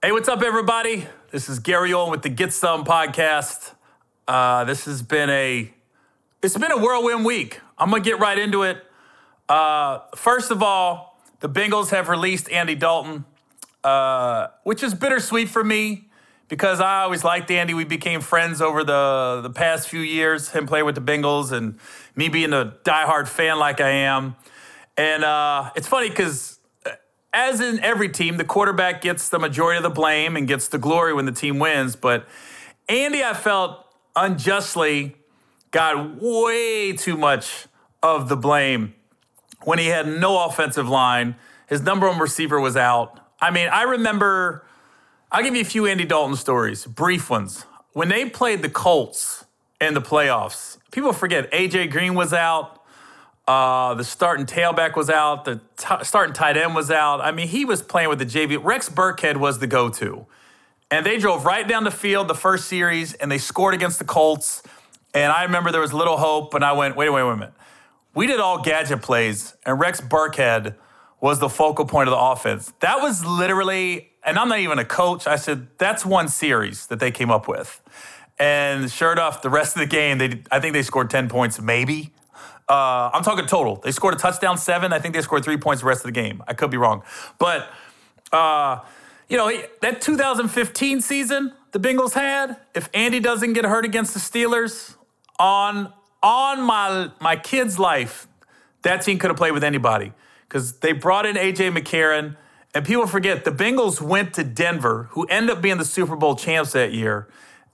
Hey, what's up, everybody? This is Gary Owen with the Get Some podcast. Uh, this has been a it's been a whirlwind week. I'm gonna get right into it. Uh, first of all, the Bengals have released Andy Dalton, uh, which is bittersweet for me because I always liked Andy. We became friends over the the past few years. Him playing with the Bengals and me being a diehard fan like I am. And uh, it's funny because as in every team, the quarterback gets the majority of the blame and gets the glory when the team wins. But Andy, I felt unjustly got way too much of the blame when he had no offensive line. His number one receiver was out. I mean, I remember, I'll give you a few Andy Dalton stories, brief ones. When they played the Colts in the playoffs, people forget AJ Green was out. Uh, the starting tailback was out. The t- starting tight end was out. I mean, he was playing with the JV. Rex Burkhead was the go-to, and they drove right down the field the first series, and they scored against the Colts. And I remember there was little hope, and I went, wait, wait, wait a minute. We did all gadget plays, and Rex Burkhead was the focal point of the offense. That was literally, and I'm not even a coach. I said that's one series that they came up with, and sure enough, the rest of the game, they I think they scored ten points, maybe. Uh, I'm talking total. They scored a touchdown, seven. I think they scored three points the rest of the game. I could be wrong, but uh, you know that 2015 season the Bengals had. If Andy doesn't get hurt against the Steelers on on my my kid's life, that team could have played with anybody because they brought in AJ McCarron. And people forget the Bengals went to Denver, who ended up being the Super Bowl champs that year,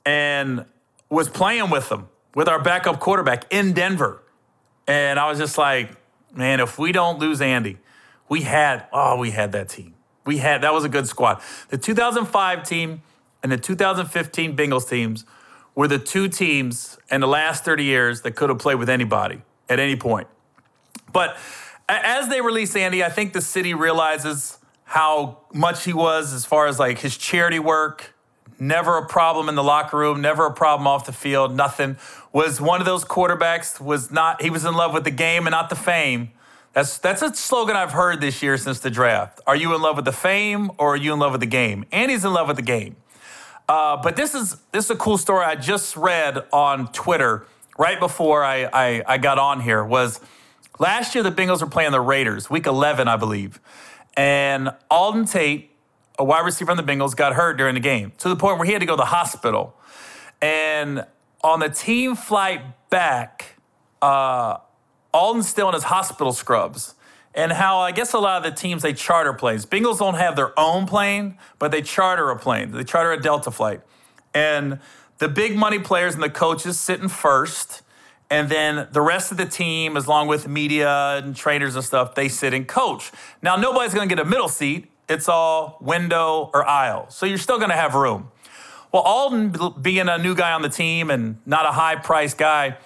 and was playing with them with our backup quarterback in Denver. And I was just like, man, if we don't lose Andy, we had, oh, we had that team. We had, that was a good squad. The 2005 team and the 2015 Bengals teams were the two teams in the last 30 years that could have played with anybody at any point. But as they release Andy, I think the city realizes how much he was as far as like his charity work, never a problem in the locker room, never a problem off the field, nothing. Was one of those quarterbacks, was not, he was in love with the game and not the fame. That's, that's a slogan I've heard this year since the draft. Are you in love with the fame or are you in love with the game? And he's in love with the game. Uh, but this is, this is a cool story I just read on Twitter right before I, I, I got on here was last year the Bengals were playing the Raiders, week 11, I believe. And Auden Tate, a wide receiver on the Bengals, got hurt during the game to the point where he had to go to the hospital. And on the team flight back, uh, Auden's still in his hospital scrubs. And how I guess a lot of the teams they charter planes. Bengals don't have their own plane, but they charter a plane. They charter a Delta flight. And the big money players and the coaches sitting first. And then the rest of the team, as long with media and trainers and stuff, they sit and coach. Now, nobody's to get a middle seat it's all window or aisle. So you're still to have room. Well, Auden, being a new guy on the team and not a high priced guy,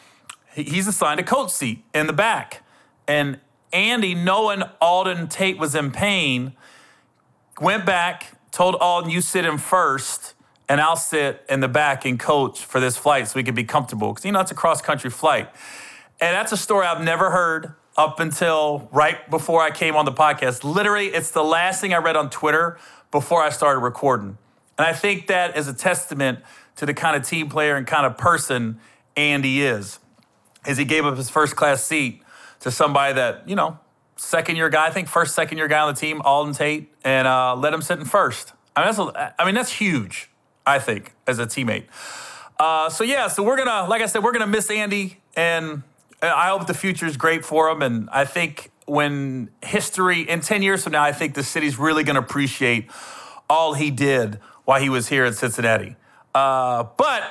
he's assigned a coach seat in the back. And Andy, knowing Auden Tate was in pain, went back, told Auden, you sit in first, and I'll sit in the back and coach for this flight so we can be comfortable. Because, you know, it's a cross country flight. And that's a story I've never heard up until right before I came on the podcast. Literally, it's the last thing I read on Twitter before I started recording. And I think that is a testament to the kind of team player and kind of person Andy is. Is he gave up his first class seat to somebody that, you know, second year guy, I think first, second year guy on the team, Auden Tate, and uh, let him sit in first. I mean, that's, I mean, that's huge, I think, as a teammate. Uh, so, yeah, so we're going to, like I said, we're going to miss Andy. And I hope the future is great for him. And I think when history, in 10 years from now, I think the city's really going to appreciate all he did while he was here in Cincinnati. Uh, but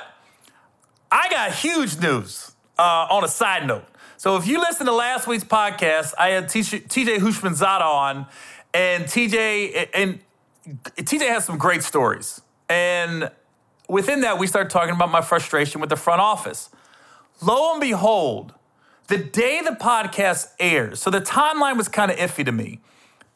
I got huge news uh, on a side note. So if you listen to last week's podcast, I had TJ Houshmandzadeh on, and TJ and TJ has some great stories. And within that, we started talking about my frustration with the front office. Lo and behold, the day the podcast airs, so the timeline was kind of iffy to me.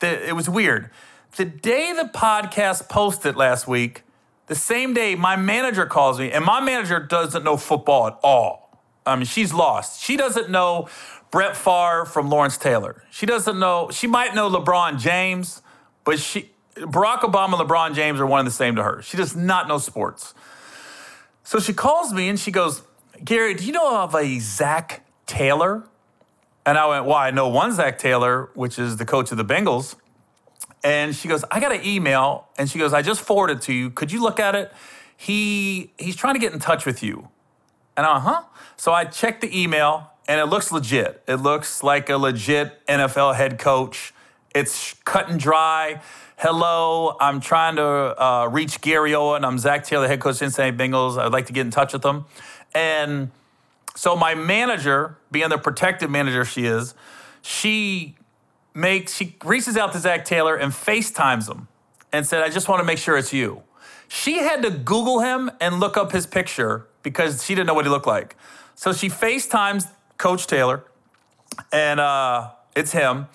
The, it was weird. The day the podcast posted last week, the same day my manager calls me, and my manager doesn't know football at all. I mean, she's lost. She doesn't know Brett Favre from Lawrence Taylor. She doesn't know, she might know LeBron James, but she, Barack Obama and LeBron James are one and the same to her. She does not know sports. So she calls me and she goes, Gary, do you know of a Zac Taylor? And I went, Well, I know one Zac Taylor, which is the coach of the Bengals. And she goes, I got an email. And she goes, I just forwarded to you. Could you look at it? He he's trying to get in touch with you. And I, huh? So I checked the email and it looks legit. It looks like a legit NFL head coach. It's cut and dry. Hello, I'm trying to uh, reach Gary Owen. I'm Zac Taylor, head coach of Cincinnati Bengals. I'd like to get in touch with them. And so my manager, being the protective manager she is, she makes she reaches out to Zac Taylor and FaceTimes him and said, I just want to make sure it's you. She had to Google him and look up his picture because she didn't know what he looked like. So she FaceTimes Coach Taylor, and uh, it's him.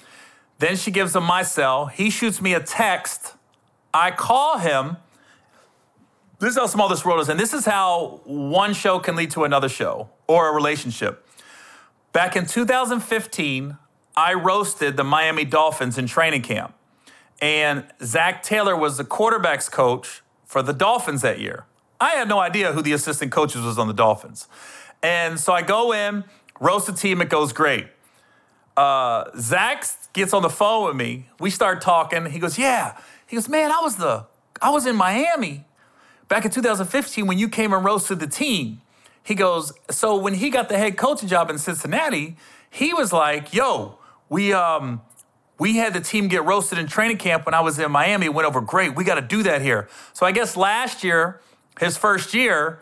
Then she gives him my cell. He shoots me a text. I call him. This is how small this world is. And this is how one show can lead to another show or a relationship. Back in 2015, I roasted the Miami Dolphins in training camp. And Zac Taylor was the quarterback's coach for the Dolphins that year. I had no idea who the assistant coaches was on the Dolphins. And so I go in, roast the team, it goes great. Uh, Zac gets on the phone with me. We start talking. He goes, Yeah. He goes, Man, I was the I was in Miami back in 2015 when you came and roasted the team. He goes, So when he got the head coaching job in Cincinnati, he was like, Yo, we um we had the team get roasted in training camp when I was in Miami. It went over great. We got to do that here. So I guess last year, his first year,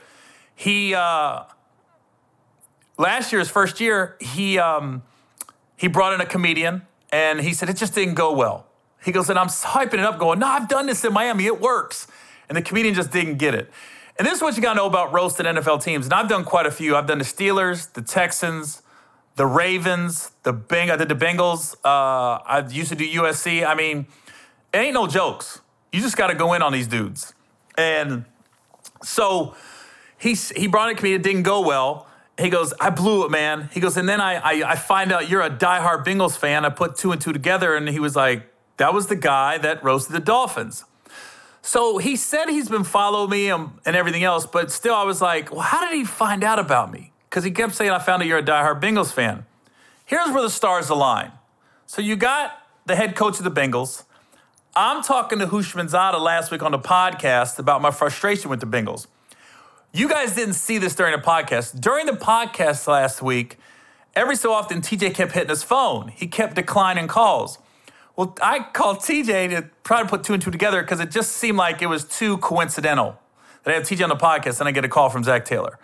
he uh, last year, his first year, he um, he brought in a comedian and he said it just didn't go well. He goes, and I'm hyping it up, going, no, I've done this in Miami, it works. And the comedian just didn't get it. And this is what you gotta know about roasted NFL teams. And I've done quite a few. I've done the Steelers, the Texans, the Ravens, the Beng- I did the Bengals. Uh, I used to do USC. I mean, it ain't no jokes. You just got to go in on these dudes. And so he he brought it to me. It didn't go well. He goes, I blew it, man. He goes, and then I, I I find out you're a diehard Bengals fan. I put two and two together, and he was like, that was the guy that roasted the Dolphins. So he said he's been following me and, and everything else, but still, I was like, well, how did he find out about me? Because he kept saying, I found out you're a diehard Bengals fan. Here's where the stars align. So you got the head coach of the Bengals. I'm talking to Houshmandzadeh last week on the podcast about my frustration with the Bengals. You guys didn't see this during the podcast. During the podcast last week, every so often TJ kept hitting his phone. He kept declining calls. Well, I called TJ to try to put two and two together because it just seemed like it was too coincidental that I had TJ on the podcast and I get a call from Zac Taylor.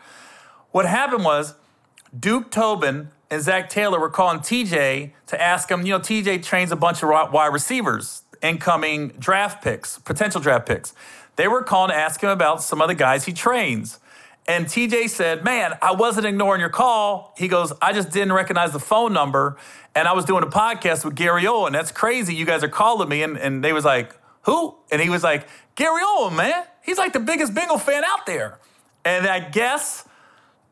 What happened was Duke Tobin and Zac Taylor were calling TJ to ask him, you know, TJ trains a bunch of wide receivers, incoming draft picks, potential draft picks. They were calling to ask him about some of the guys he trains. And TJ said, Man, I wasn't ignoring your call. He goes, I just didn't recognize the phone number. And I was doing a podcast with Gary Owen. That's crazy. You guys are calling me. And, and they was like, Who? And he was like, Gary Owen, man. He's like the biggest Bengal fan out there. And I guess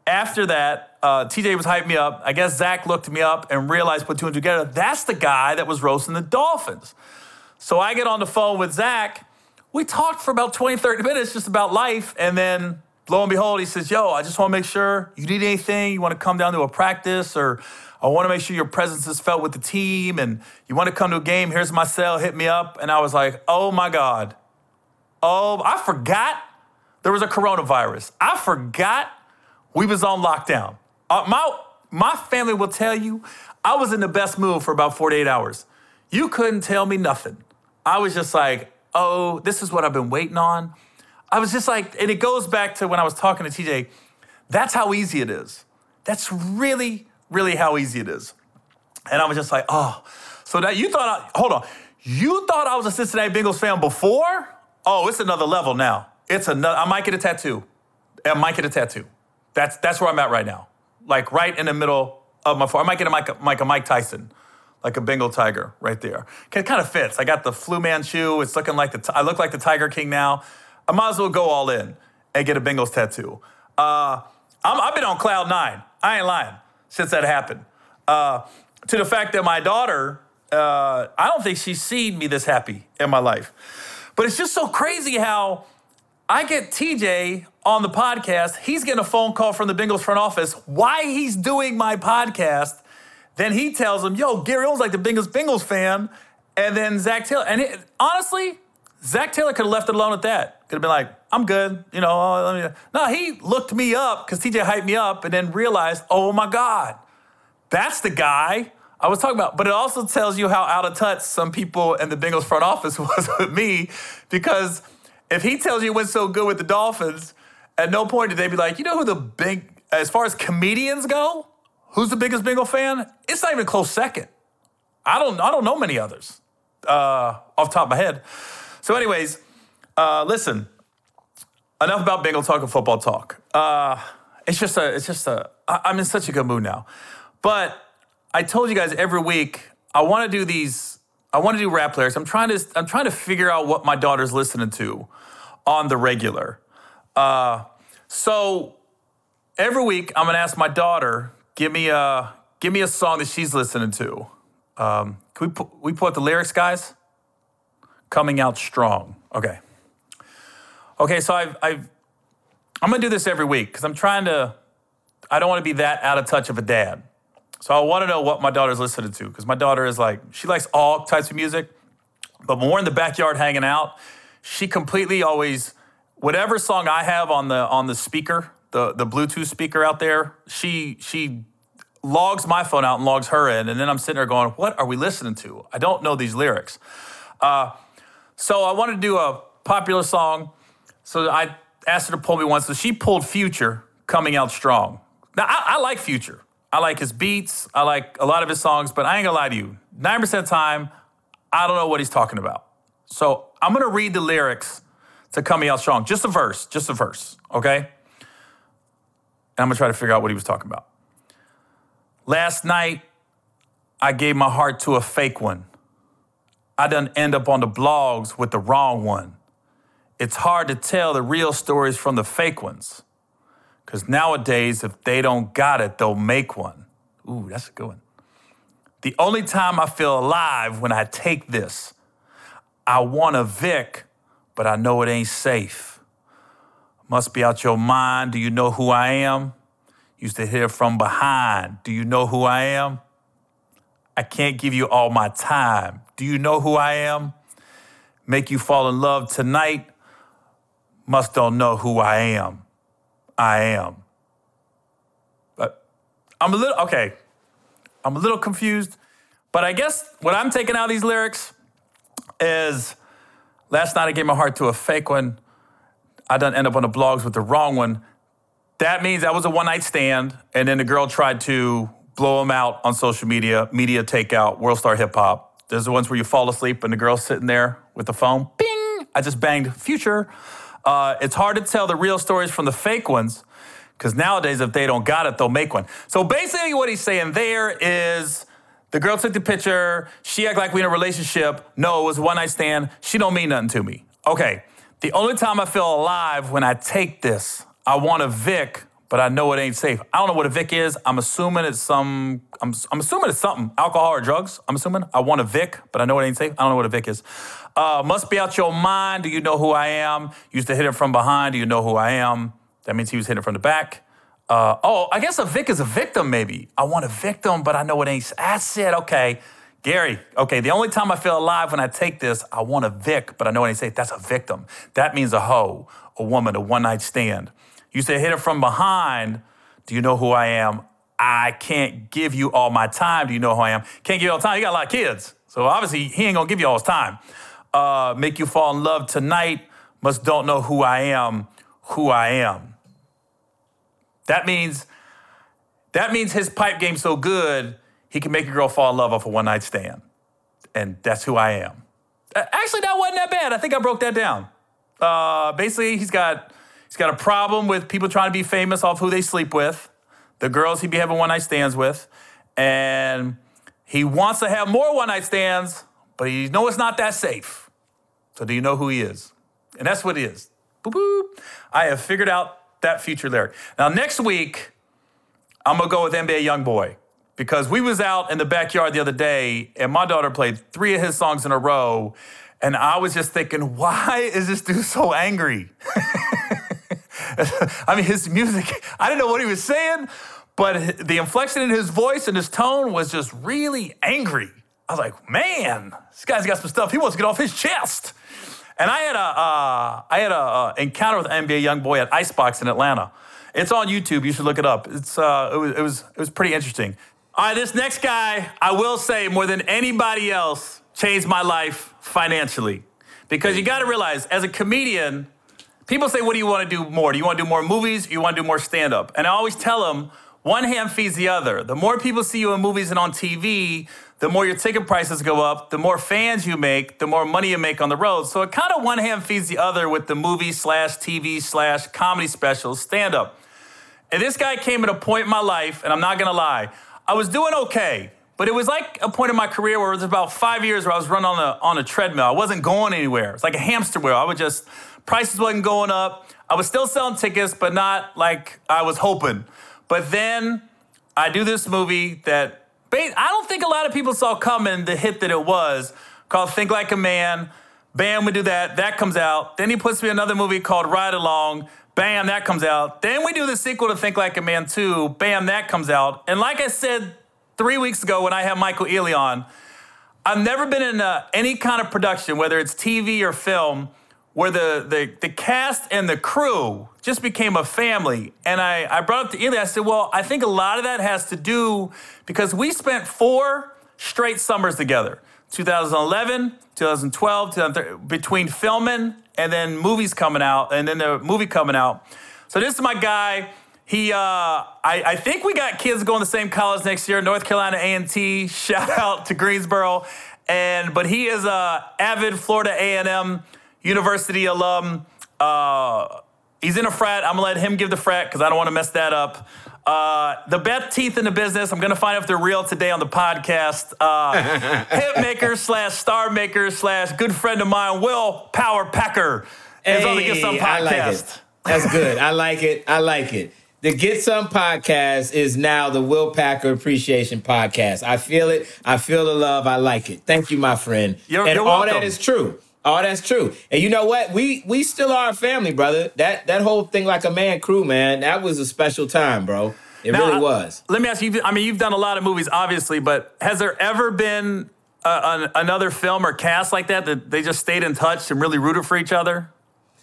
after that, uh, TJ was hyping me up. I guess Zac looked me up and realized, put two and two together, that's the guy that was roasting the Dolphins. So I get on the phone with Zac. We talked for about 20, 30 minutes just about life. And then lo and behold, he says, Yo, I just want to make sure you need anything, you want to come down to a practice, or I want to make sure your presence is felt with the team, and you want to come to a game, here's my cell, hit me up. And I was like, Oh my God. Oh, I forgot there was a coronavirus. I forgot we was on lockdown. Uh, my, my family will tell you I was in the best mood for about 48 hours. You couldn't tell me nothing. I was just like, oh, this is what I've been waiting on. I was just like, and it goes back to when I was talking to TJ, that's how easy it is. That's really, really how easy it is. And I was just like, oh, so that you thought, I, hold on, you thought I was a Cincinnati Bengals fan before? Oh, it's another level now. It's another, I might get a tattoo. I might get a tattoo. That's, that's where I'm at right now. Like right in the middle of my, I might get a Mike, a Mike Tyson like a Bengal tiger right there. It kind of fits. I got the Flu Manchu. It's looking like the. I look like the Tiger King now. I might as well go all in and get a Bengals tattoo. Uh, i have been on cloud nine. I ain't lying since that happened. Uh, to the fact that my daughter, uh, I don't think she's seen me this happy in my life. But it's just so crazy how I get TJ on the podcast. He's getting a phone call from the Bengals front office. Why he's doing my podcast? Then he tells him, "Yo, Gary Owens like the Bengals Bengals fan," and then Zac Taylor. And it, honestly, Zac Taylor could have left it alone at that. Could have been like, "I'm good," you know. Oh, let me. No, he looked me up because TJ hyped me up, and then realized, "Oh my God, that's the guy." I was talking about, but it also tells you how out of touch some people in the Bengals front office was with me because if he tells you it went so good with the Dolphins, at no point did they be like, you know who the big, as far as comedians go, who's the biggest Bengal fan? It's not even close second. I don't, I don't know many others uh, off top of my head. So, anyways, uh, listen. Enough about Bengal talk and football talk. Uh, it's just a, it's just a. I'm in such a good mood now, but I told you guys every week I want to do these. I want to do rap lyrics. I'm trying to. I'm trying to figure out what my daughter's listening to on the regular. Uh, so every week I'm gonna ask my daughter, give me a give me a song that she's listening to. Um, can we put, we put the lyrics, guys? Coming out strong. Okay. Okay, so I've, I've I'm gonna do this every week because I'm trying to. I don't want to be that out of touch of a dad. So I want to know what my daughter's listening to because my daughter is like, she likes all types of music, but when we're in the backyard hanging out, she completely always, whatever song I have on the on the speaker, the the Bluetooth speaker out there, she she logs my phone out and logs her in, and then I'm sitting there going, what are we listening to? I don't know these lyrics. Uh, so I wanted to do a popular song. So I asked her to pull me one. So she pulled Future, coming out strong. Now I, I like Future. I like his beats. I like a lot of his songs, but I ain't gonna lie to you. 9% of the time, I don't know what he's talking about. So I'm gonna read the lyrics to Coming Out Strong. Just a verse, just a verse, okay? And I'm gonna try to figure out what he was talking about. Last night, I gave my heart to a fake one. I done end up on the blogs with the wrong one. It's hard to tell the real stories from the fake ones. Because nowadays, if they don't got it, they'll make one. Ooh, that's a good one. The only time I feel alive when I take this, I want a Vic, but I know it ain't safe. Must be out your mind. Do you know who I am? Used to hear from behind. Do you know who I am? I can't give you all my time. Do you know who I am? Make you fall in love tonight. Must don't know who I am. I am. But I'm a little, okay, I'm a little confused, but I guess what I'm taking out of these lyrics is last night I gave my heart to a fake one. I done end up on the blogs with the wrong one. That means that was a one night stand, and then the girl tried to blow him out on social media, media takeout, World Star Hip Hop. There's the ones where you fall asleep and the girl's sitting there with the phone. Bing! I just banged future. Uh, it's hard to tell the real stories from the fake ones because nowadays, if they don't got it, they'll make one. So basically, what he's saying there is the girl took the picture. She act like we in a relationship. No, it was one night stand. She don't mean nothing to me. Okay. The only time I feel alive when I take this, I want a Vic, but I know it ain't safe. I don't know what a Vic is. I'm assuming it's some. I'm, I'm assuming it's something, alcohol or drugs. I'm assuming. I want a Vic, but I know it ain't safe. I don't know what a Vic is. Uh, must be out your mind. Do you know who I am? Used to hit him from behind. Do you know who I am? That means he was hitting from the back. Uh, oh, I guess a Vic is a victim, maybe. I want a victim, but I know it ain't. I said, okay, Gary, okay, the only time I feel alive when I take this, I want a Vic, but I know it ain't safe. That's a victim. That means a hoe, a woman, a one night stand. You say hit it from behind. Do you know who I am? I can't give you all my time. Do you know who I am? Can't give you all time. You got a lot of kids. So obviously, he ain't gonna give you all his time uh, make you fall in love tonight, must don't know who I am, who I am. That means that means his pipe game's so good, he can make a girl fall in love off a one night stand. And that's who I am. Actually, that wasn't that bad. I think I broke that down. Uh, basically, he's got he's got a problem with people trying to be famous off who they sleep with, the girls he be having one night stands with, and he wants to have more one night stands but he knows it's not that safe. So do you know who he is? And that's what it is. Boop, boop. I have figured out that future lyric. Now next week, I'm gonna go with NBA YoungBoy because we was out in the backyard the other day and my daughter played three of his songs in a row And I was just thinking, why is this dude so angry? I mean, his music, I didn't know what he was saying, but the inflection in his voice and his tone was just really angry. I was like, man, this guy's got some stuff he wants to get off his chest. And I had a, uh, I had a uh, encounter with an NBA young boy at Icebox in Atlanta. It's on YouTube. You should look it up. It's, uh, it, was, it, was, it was pretty interesting. All right, this next guy, I will say more than anybody else, changed my life financially. Because you got to realize, as a comedian, people say, What do you want to do more? Do you want to do more movies? Or you want to do more stand up? And I always tell them, one hand feeds the other. The more people see you in movies and on TV, the more your ticket prices go up, the more fans you make, the more money you make on the road. So it kind of one hand feeds the other with the movie slash TV slash comedy specials, stand up. And this guy came at a point in my life, and I'm not gonna lie, I was doing okay. But it was like a point in my career where it was about five years where I was running on a, on a treadmill. I wasn't going anywhere. It's like a hamster wheel. I would just, prices wasn't going up. I was still selling tickets, but not like I was hoping. But then I do this movie that I don't think a lot of people saw coming the hit that it was called Think Like a Man. Bam, we do that. That comes out. Then he puts me another movie called Ride Along. Bam, that comes out. Then we do the sequel to Think Like a Man 2. Bam, that comes out. And like I said three weeks ago when I had Michael Ealy on, I've never been in uh, any kind of production, whether it's TV or film, where the, the, the cast and the crew just became a family. And I, I brought up to Ealy, I said, well, I think a lot of that has to do because we spent four straight summers together 2011, 2012, 2013, between filming and then movies coming out, and then the movie coming out. So this is my guy. He, uh, I, I think we got kids going to the same college next year, North Carolina A&T. Shout out to Greensboro. And but he is a avid Florida A&M University alum. Uh, he's in a frat. I'm gonna let him give the frat because I don't want to mess that up. Uh, the best teeth in the business. I'm gonna find out if they're real today on the podcast. Uh, hit maker slash star maker slash good friend of mine, Will Power Packer, is hey, on the Get Some podcast. I like it. That's good. I like it. I like it. The Get Some podcast is now the Will Packer Appreciation Podcast. I feel it. I feel the love. I like it. Thank you, my friend. You're, and you're all welcome. that is true. Oh, that's true. And you know what? We we still are a family, brother. That that whole thing like a man crew, man, that was a special time, bro. It Now, really I- was. Let me ask you. I mean, you've done a lot of movies, obviously, but has there ever been uh, an, another film or cast like that that they just stayed in touch and really rooted for each other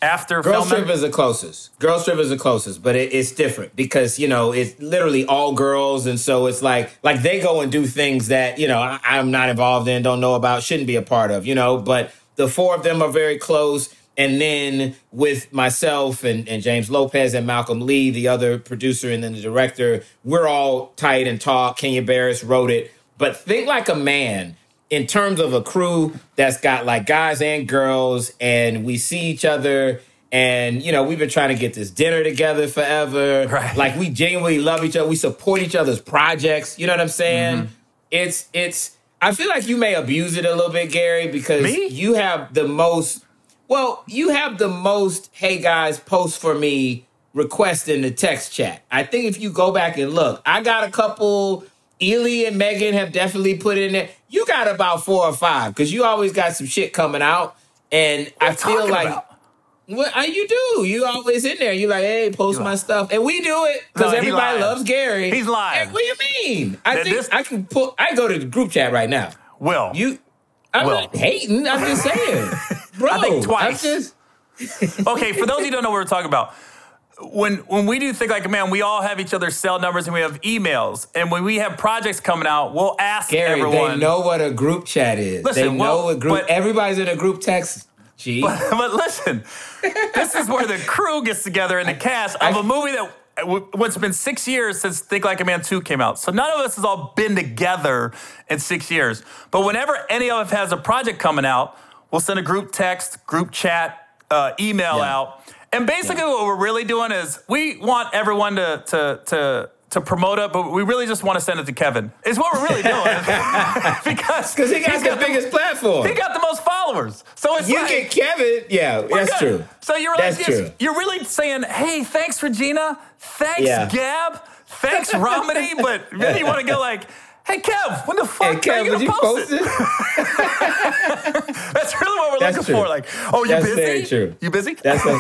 after Girl? Strip is the closest. Girls Trip is the closest, but it, it's different because you know it's literally all girls, and so it's like like they go and do things that you know I, I'm not involved in, don't know about, shouldn't be a part of, you know. But the four of them are very close, and then with myself and, and James Lopez and Malcolm Lee, the other producer and then the director, we're all tight and talk. Kenya Barris wrote it, but think like a man in terms of a crew that's got like guys and girls, and we see each other. And you know we've been trying to get this dinner together forever. Right. Like we genuinely love each other. We support each other's projects. You know what I'm saying? Mm-hmm. It's it's. I feel like you may abuse it a little bit, Gary, because Me? you have the most. Well, you have the most. Hey guys, post for me request in the text chat. I think if you go back and look, I got a couple. Ealy and Megan have definitely put in there. You got about four or five because you always got some shit coming out, and I feel like. about? Well, uh, you do. You always in there. You like, hey, post my stuff, and we do it because No, everybody lying. loves Gary. He's lying. Hey, what do you mean? I Th- think this- I can pull. I go to the group chat right now. Will You, I'm Well. not hating. I'm just saying, bro. I think twice. Just okay, for those of you who don't know what we're talking about, when when we do think like a man, we all have each other's cell numbers and we have emails. And when we have projects coming out, we'll ask Gary. everyone. They know what a group chat is. Listen, they know well, what group. but- everybody's in a group text. G. but listen, this is where the crew gets together in the cast of a movie that what's been six years since Think Like a Man 2 came out. So none of us has all been together in six years. But whenever any of us has a project coming out, we'll send a group text, group chat, uh, email Yeah. out. And basically what we're really doing is we want everyone to to to to promote it, but we really just want to send it to Kevin. Is what we're really doing. because Because he got he's the biggest platform. he got the most followers. So it's you like, get Kevin. Yeah, that's good. true. So you're like, yes, true. you're really saying, hey, thanks, Regina. Thanks, Yeah. Gab. Thanks, Romany. But then you want to go like, Hey Kev, when the fuck Hey, Kev, are you gonna you post post it? it? That's really what we're That's looking true. for. Like, oh, you That's busy? very true. You busy? That's a,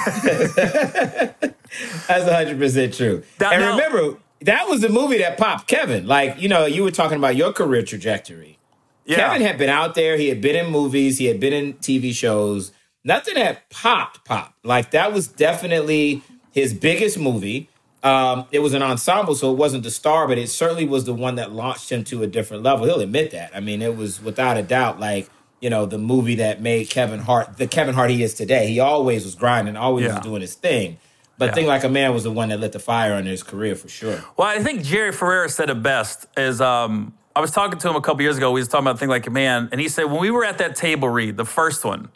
that's hundred percent true. Now- and now- remember, that was the movie that popped Kevin. Like you know, you were talking about your career trajectory. yeah. Kevin had been out there. He had been in movies. He had been in TV shows. Nothing had popped, pop. Like that was definitely his biggest movie. Um, it was an ensemble, so it wasn't the star, but it certainly was the one that launched him to a different level. He'll admit that. I mean, it was without a doubt like you know the movie that made Kevin Hart the Kevin Hart he is today. He always was grinding, always Yeah. was doing his thing. But Yeah. Think Like a Man was the one that lit the fire under his career for sure. Well, I think Jerry Ferrara said it best. Is um, I was talking to him a couple years ago. We was talking about Think Like a Man, and he said when we were at that table read, the first one,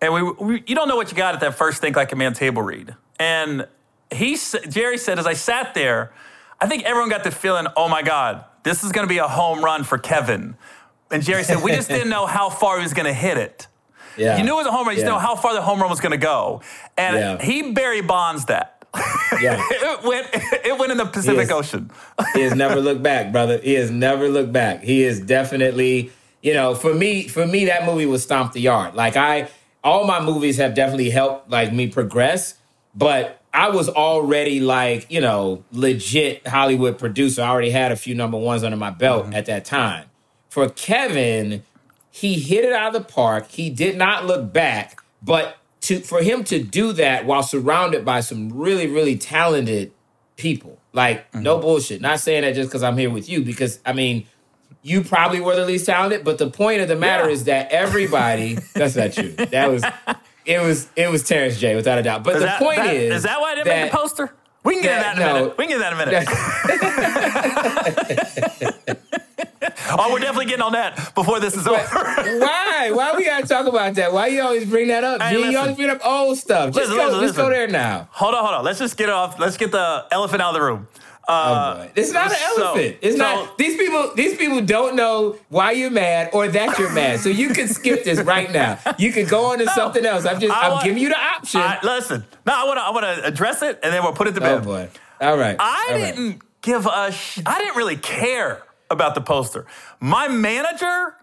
and we, we you don't know what you got at that first Think Like a Man table read, and he Jerry said as I sat there, I think everyone got the feeling, oh my God, this is going to be a home run for Kevin, and Jerry said we just didn't know how far he was going to hit it. Yeah, You knew it was a home run. You just Yeah. didn't know how far the home run was going to go, and Yeah. he Barry Bonds that. Yeah. it went. It went in the Pacific Yes. Ocean. he has never looked back, brother. He has never looked back. He is definitely, you know, for me, for me, that movie was stomp the yard. Like I, all my movies have definitely helped like me progress, but I was already like, you know, legit Hollywood producer. I already had a few number ones under my belt mm-hmm. at that time. For Kevin, he hit it out of the park. He did not look back, but to for him to do that while surrounded by some really, really talented people. Like, no mm-hmm. bullshit. Not saying that just because I'm here with you, because I mean, you probably were the least talented, but the point of the matter Yeah. is that everybody that's not true. That was it was it was Terrence J without a doubt. But the that, point that- is is that why I didn't make the poster? We can get that- in that in a no. minute. We can get that in a minute. oh, we're definitely getting on that before this is over. Why? Why we gotta talk about that? Why you always bring that up? Hey, listen. You always bring up old stuff. Just Listen, go, listen, let's go there now. hold on, hold on. Let's just get off. Let's get the elephant out of the room. Uh. It's not an so- elephant. It's so- not these people these people don't know why you're mad or that you're mad. So you can skip this right now. You can go on to something else. I'm just I I'm giving you the option. I- listen, no, I want to. I want to address it, and then we'll put it to bed. oh boy. All right. I All right. didn't give a. Sh- I didn't really care about the poster. My manager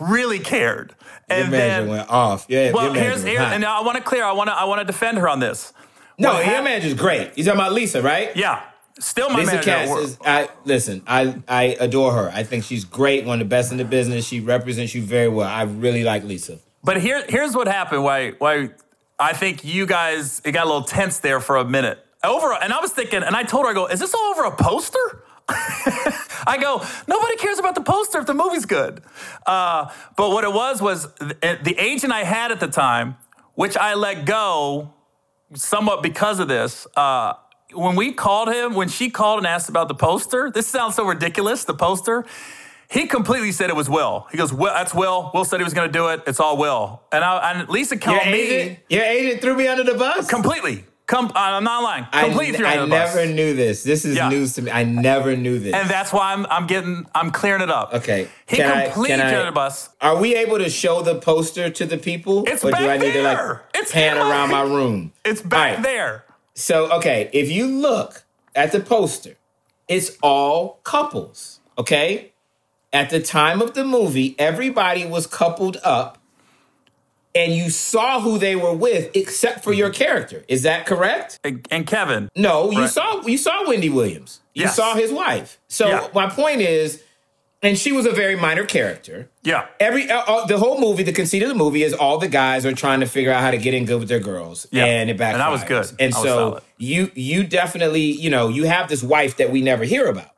really cared, Your and manager then went off. Yeah, well, here's here, and now I want to clear. I want to. I want to defend her on this. No, What your hap- manager's great. You talking about Lisa, right? Yeah, still my Lisa. Katz is I listen, I I adore her. I think she's great, one of the best in the business. She represents you very well. I really like Lisa. But here, here's what happened. Why, why I think you guys it got a little tense there for a minute. Over, and I was thinking, and I told her, I go, is this all over a poster? I go, nobody cares about the poster if the movie's good. Uh, but what it was was th- the agent I had at the time, which I let go somewhat because of this. Uh, when we called him, when she called and asked about the poster, this sounds so ridiculous. The poster, he completely said it was Will. He goes, well, "That's Will. Will said he was going to do it. It's all Will." And, I, and Lisa Your called me agent, your agent threw me under the bus. completely. Com- I'm not lying. Completely threw me I under the bus. I never knew this. This is Yeah. news to me. I never knew this. and that's why I'm, I'm getting, I'm clearing it up. okay. He Can completely I- threw me under the bus. Are we able to show the poster to the people? It's or do back I need to like there. It's pan back. around my room? It's back right. there. So, okay, if you look at the poster, it's all couples, okay? At the time of the movie, everybody was coupled up and you saw who they were with except for your character. Is that correct? And, and Kevin, No, you Right. saw you saw Wendy Williams. You Yes. saw his wife. So Yeah. my point is and she was a very minor character. yeah. Every uh, uh, the whole movie, the conceit of the movie is all the guys are trying to figure out how to get in good with their girls, Yeah. and it backfires. And that was good. And was so you you definitely you know you have this wife that we never hear about.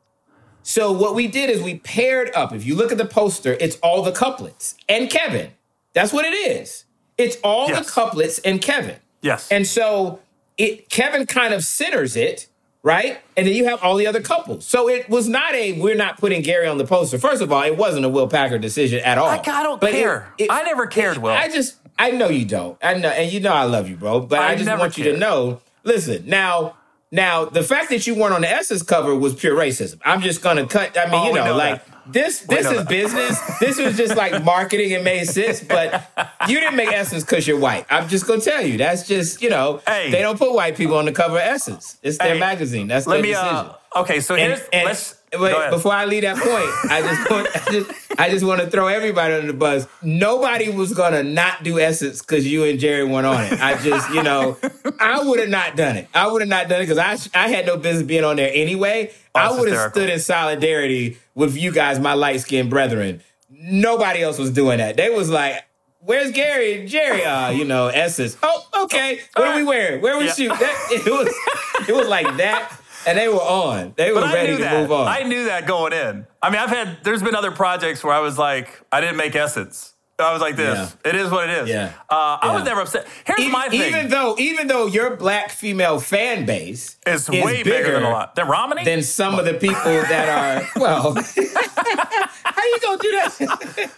So what we did is we paired up. If you look at the poster, it's all the couplets and Kevin. That's what it is. It's all Yes. the couplets and Kevin. Yes. And so it Kevin kind of centers it, right? And then you have all the other couples. So it was not a we're not putting Gary on the poster. First of all, it wasn't a Will Packer decision at all. I, I don't But care. it- I never cared, Will. I just I know you don't. I know and you know I love you, bro. But I, I just want you to know. Listen, now now the fact that you weren't on the Essence cover was pure racism. I'm just gonna cut I mean, Oh, you know, know like that. This this is that. business. this was just like marketing and made sense, but you didn't make Essence because you're white. I'm just gonna tell you. That's just, you know, Hey. they don't put white people on the cover of Essence. It's their Hey, magazine. That's Let their me. decision. Uh, okay, so And- here's and- let's But before I leave that point, I just want I just, I just want to throw everybody under the bus. Nobody was gonna not do Essence because you and Jerry went on it. I just, you know, I would have not done it. I would have not done it because I I had no business being on there anyway. Oh, I would have stood in solidarity with you guys, my light skinned brethren. Nobody else was doing that. They was like, Where's Gary? Jerry, uh, you know, Essence. Oh, okay. What are we wearing? Where we yeah. shoot? That, it was it was like that. And they were on. They were but ready to that. move on. I knew that going in. I mean, I've had there's been other projects where I was like, I didn't make Essence. I was like this. Yeah. It is what it is. Yeah. Uh, I was never upset. Here's even, my thing. Even though, even though your black female fan base is, is way bigger, bigger, than a lot than Romany, than some of the people that are well. how you gonna do that?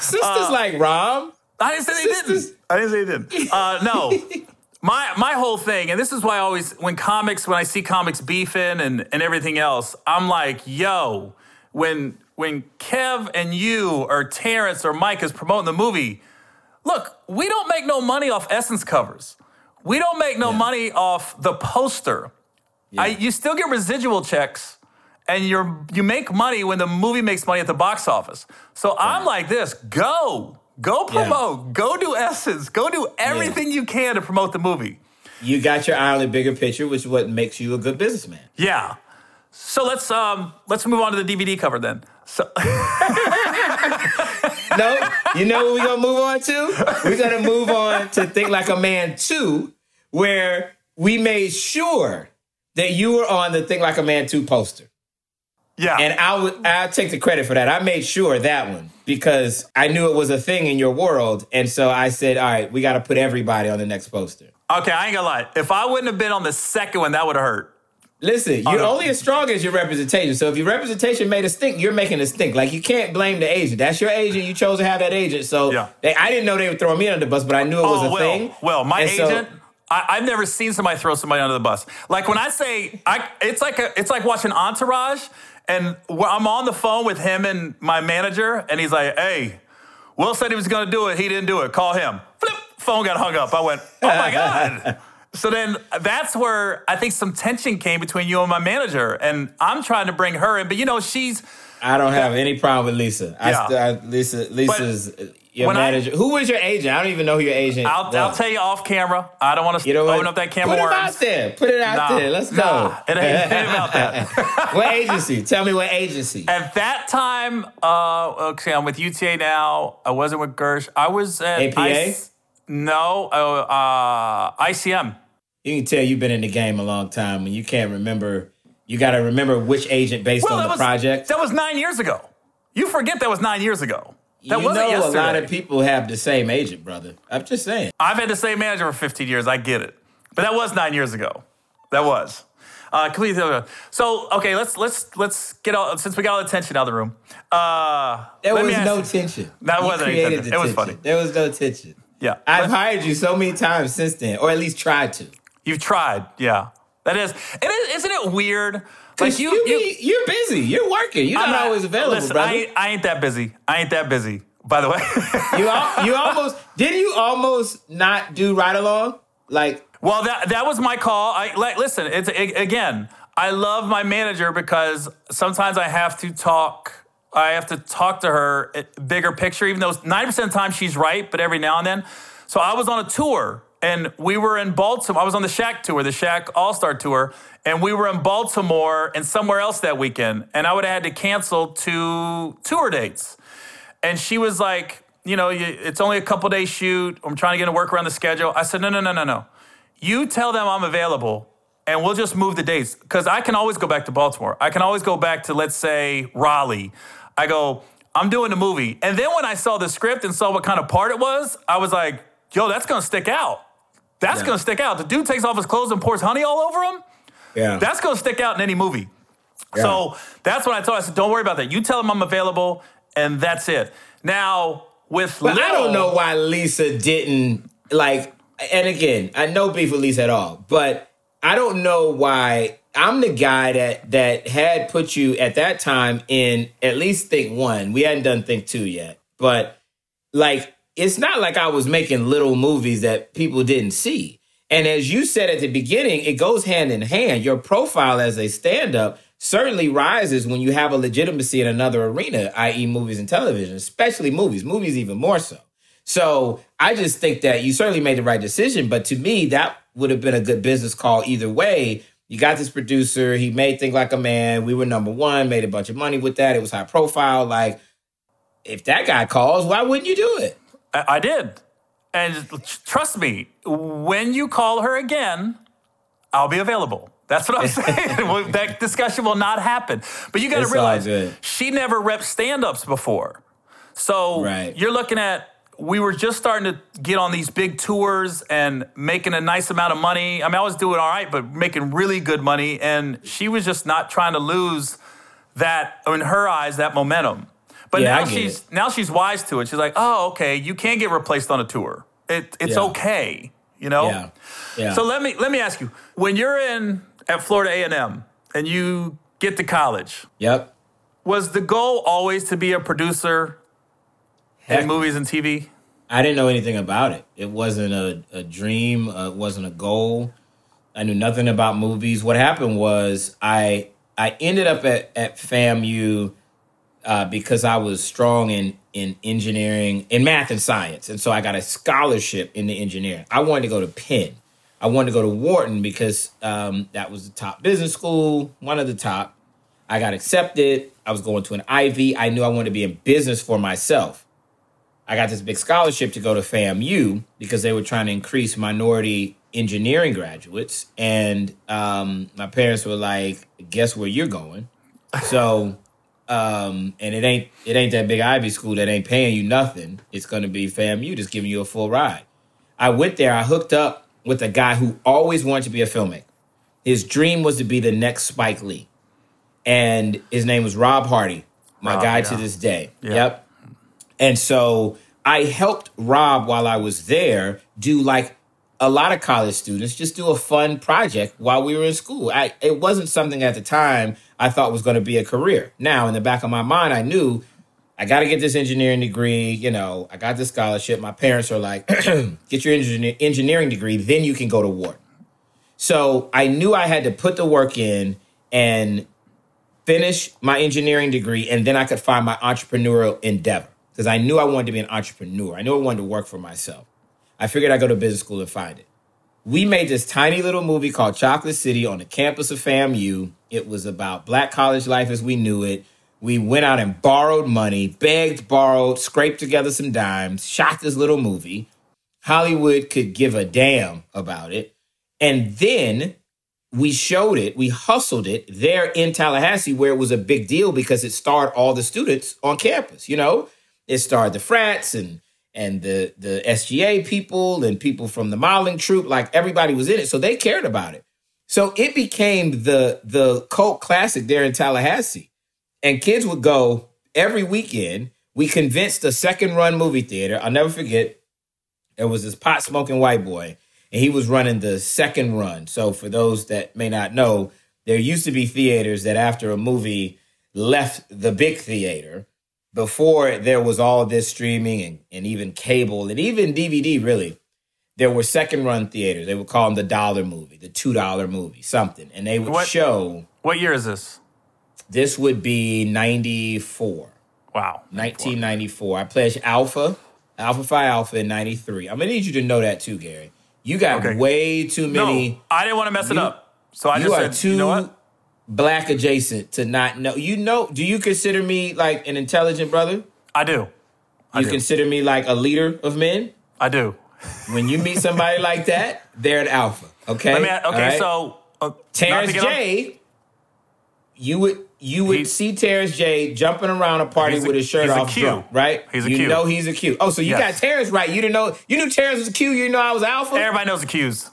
Sisters uh, like Rom. I didn't say they Sisters. didn't. I didn't say they didn't. Uh, no. my my whole thing, and this is why I always when comics, when I see comics beefing and, and everything else, I'm like, yo, when when Kev and you or Terrence or Mike is promoting the movie, look, we don't make no money off Essence covers. We don't make no yeah. money off the poster. Yeah. I, you still get residual checks and you're you make money when the movie makes money at the box office. So. I'm like this, go. Go promote. Go do Essence. Go do everything you can to promote the movie. You got your eye on the bigger picture, which is what makes you a good businessman. Yeah. So let's um let's move on to the DVD cover then. So No, you know what we're gonna move on to? We're gonna move on to Think Like a Man 2, where we made sure that you were on the Think Like a Man 2 poster. Yeah. And I would I'll take the credit for that. I made sure that one because I knew it was a thing in your world. And so I said, all right, we gotta put everybody on the next poster. Okay, I ain't gonna lie. If I wouldn't have been on the second one, that would have hurt. Listen, you're only as strong as your representation. So if your representation made a stink, you're making a stink. Like you can't blame the agent. That's your agent. You chose to have that agent. So yeah. they, I didn't know they were throwing me under the bus, but I knew it was oh, a well, thing. Well, my and agent. So, I, have never seen somebody throw somebody under the bus. Like when I say, I, it's like a, it's like watching Entourage, and I'm on the phone with him and my manager, and he's like, "Hey, Will said he was going to do it. He didn't do it. Call him." Flip, phone got hung up. I went, "Oh my god." So then that's where I think some tension came between you and my manager. And I'm trying to bring her in, but you know, she's. I don't have any problem with Lisa. Yeah. I, I, Lisa, Lisa's but your manager. I, who was your agent? I don't even know who your agent. I'll, I'll tell you off camera. I don't want to you know open up that camera. Put worms. it out there. Put it out nah, there. Let's go. Nah, it, ain't, it about that. what agency? Tell me what agency. At that time, uh, okay, I'm with UTA now. I wasn't with Gersh. I was at APA. I, no, uh, uh, ICM you can tell you've been in the game a long time when you can't remember. You got to remember which agent based well, on the was, project. That was nine years ago. You forget that was nine years ago. That you know yesterday. a lot of people have the same agent, brother. I'm just saying. I've had the same manager for 15 years. I get it, but that was nine years ago. That was. Uh, completely So okay, let's let's let's get all since we got all the tension out of the room. Uh, there was no tension. That you wasn't any tension. It was funny. There was no tension. Yeah, I've hired you so many times since then, or at least tried to. You've tried, yeah. That is, it is isn't it weird? Like you, you, you, are busy. You're working. You're not, not, always available, listen, brother. I ain't, I ain't that busy. I ain't that busy. By the way, you you almost didn't you almost not do ride along like. Well, that that was my call. I like listen. It's it, again. I love my manager because sometimes I have to talk. I have to talk to her eh, bigger picture, even though 90% of the time she's right, but every now and then. So I was on a tour and we were in Baltimore. I was on the Shaq tour, the Shaq All Star tour, and we were in Baltimore and somewhere else that weekend. And I would have had to cancel two tour dates. And she was like, you know, it's only a couple days shoot. I'm trying to get to work around the schedule. I said, no, no, no, no, no. You tell them I'm available and we'll just move the dates because I can always go back to Baltimore. I can always go back to, let's say, Raleigh. I go, I'm doing the movie. And then when I saw the script and saw what kind of part it was, I was like, yo, that's gonna stick out. That's yeah. gonna stick out. The dude takes off his clothes and pours honey all over him. Yeah. That's gonna stick out in any movie. Yeah. So that's what I told. I said, don't worry about that. You tell him I'm available, and that's it. Now with but Lil, I don't know why Lisa didn't like. And again, I know beef with Lisa at all, but I don't know why. I'm the guy that that had put you at that time in at least think one. We hadn't done think two yet, but like it's not like I was making little movies that people didn't see. And as you said at the beginning, it goes hand in hand. Your profile as a stand up certainly rises when you have a legitimacy in another arena, i.e., movies and television, especially movies, movies even more so. So I just think that you certainly made the right decision. But to me, that would have been a good business call either way. You got this producer, he made Think Like a Man. We were number one, made a bunch of money with that. It was high profile. Like, if that guy calls, why wouldn't you do it? I, did. And trust me, when you call her again, I'll be available. That's what I'm saying. that discussion will not happen. But you got to realize she never rep stand ups before. So right. you're looking at, we were just starting to get on these big tours and making a nice amount of money. I mean, I was doing all right, but making really good money. And she was just not trying to lose that, in her eyes, that momentum. But yeah, now she's it. now she's wise to it. She's like, oh, okay, you can get replaced on a tour. It, it's yeah. okay, you know. Yeah. yeah. So let me let me ask you: when you're in at Florida A and M and you get to college, yep, was the goal always to be a producer Heck, in movies and TV? I didn't know anything about it. It wasn't a, a dream. Uh, it wasn't a goal. I knew nothing about movies. What happened was I I ended up at at FAMU uh, because I was strong in in engineering, in math and science, and so I got a scholarship in the engineering. I wanted to go to Penn. I wanted to go to Wharton because um, that was the top business school, one of the top. I got accepted. I was going to an Ivy. I knew I wanted to be in business for myself. I got this big scholarship to go to FAMU because they were trying to increase minority engineering graduates. And um, my parents were like, guess where you're going? So um, and it ain't it ain't that big Ivy school that ain't paying you nothing. It's gonna be FAMU just giving you a full ride. I went there. I hooked up with a guy who always wanted to be a filmmaker. His dream was to be the next Spike Lee, and his name was Rob Hardy, my Rob, guy yeah. to this day. Yeah. Yep. And so I helped Rob while I was there do like a lot of college students just do a fun project while we were in school. I, it wasn't something at the time I thought was going to be a career. Now, in the back of my mind, I knew I got to get this engineering degree. You know, I got this scholarship. My parents are like, get your engineer- engineering degree, then you can go to Wharton. So I knew I had to put the work in and finish my engineering degree, and then I could find my entrepreneurial endeavor because I knew I wanted to be an entrepreneur. I knew I wanted to work for myself. I figured I'd go to business school and find it. We made this tiny little movie called Chocolate City on the campus of FAMU. It was about black college life as we knew it. We went out and borrowed money, begged, borrowed, scraped together some dimes, shot this little movie. Hollywood could give a damn about it. And then we showed it, we hustled it there in Tallahassee, where it was a big deal because it starred all the students on campus. You know, it starred the frats and and the the SGA people and people from the modeling troupe, like everybody was in it, so they cared about it. So it became the the cult classic there in Tallahassee, and kids would go every weekend. We convinced a second run movie theater. I'll never forget. There was this pot smoking white boy, and he was running the second run. So for those that may not know, there used to be theaters that after a movie left the big theater before there was all this streaming and, and even cable and even DVD, really, there were second run theaters. They would call them the dollar movie, the two dollar movie, something, and they would what, show. What year is this? This would be ninety four. Wow, nineteen ninety four. I pledged Alpha, Alpha Phi Alpha in ninety three. I'm gonna need you to know that too, Gary. You got okay. way too many. No, I didn't want to mess you, it up, so I just said, too, you know what? Black adjacent to not know. You know, do you consider me like an intelligent brother? I do. I you do. consider me like a leader of men? I do. When you meet somebody like that, they're an alpha. Okay. Me, okay. Right? So uh, Terrence J, on- you would you would he's, see Terrence J jumping around a party a, with his shirt off, drunk, right? He's a you Q. know he's a Q. Oh, so you yes. got Terrence right. You didn't know you knew Terrence was a Q. You didn't know I was alpha. Everybody knows the Qs.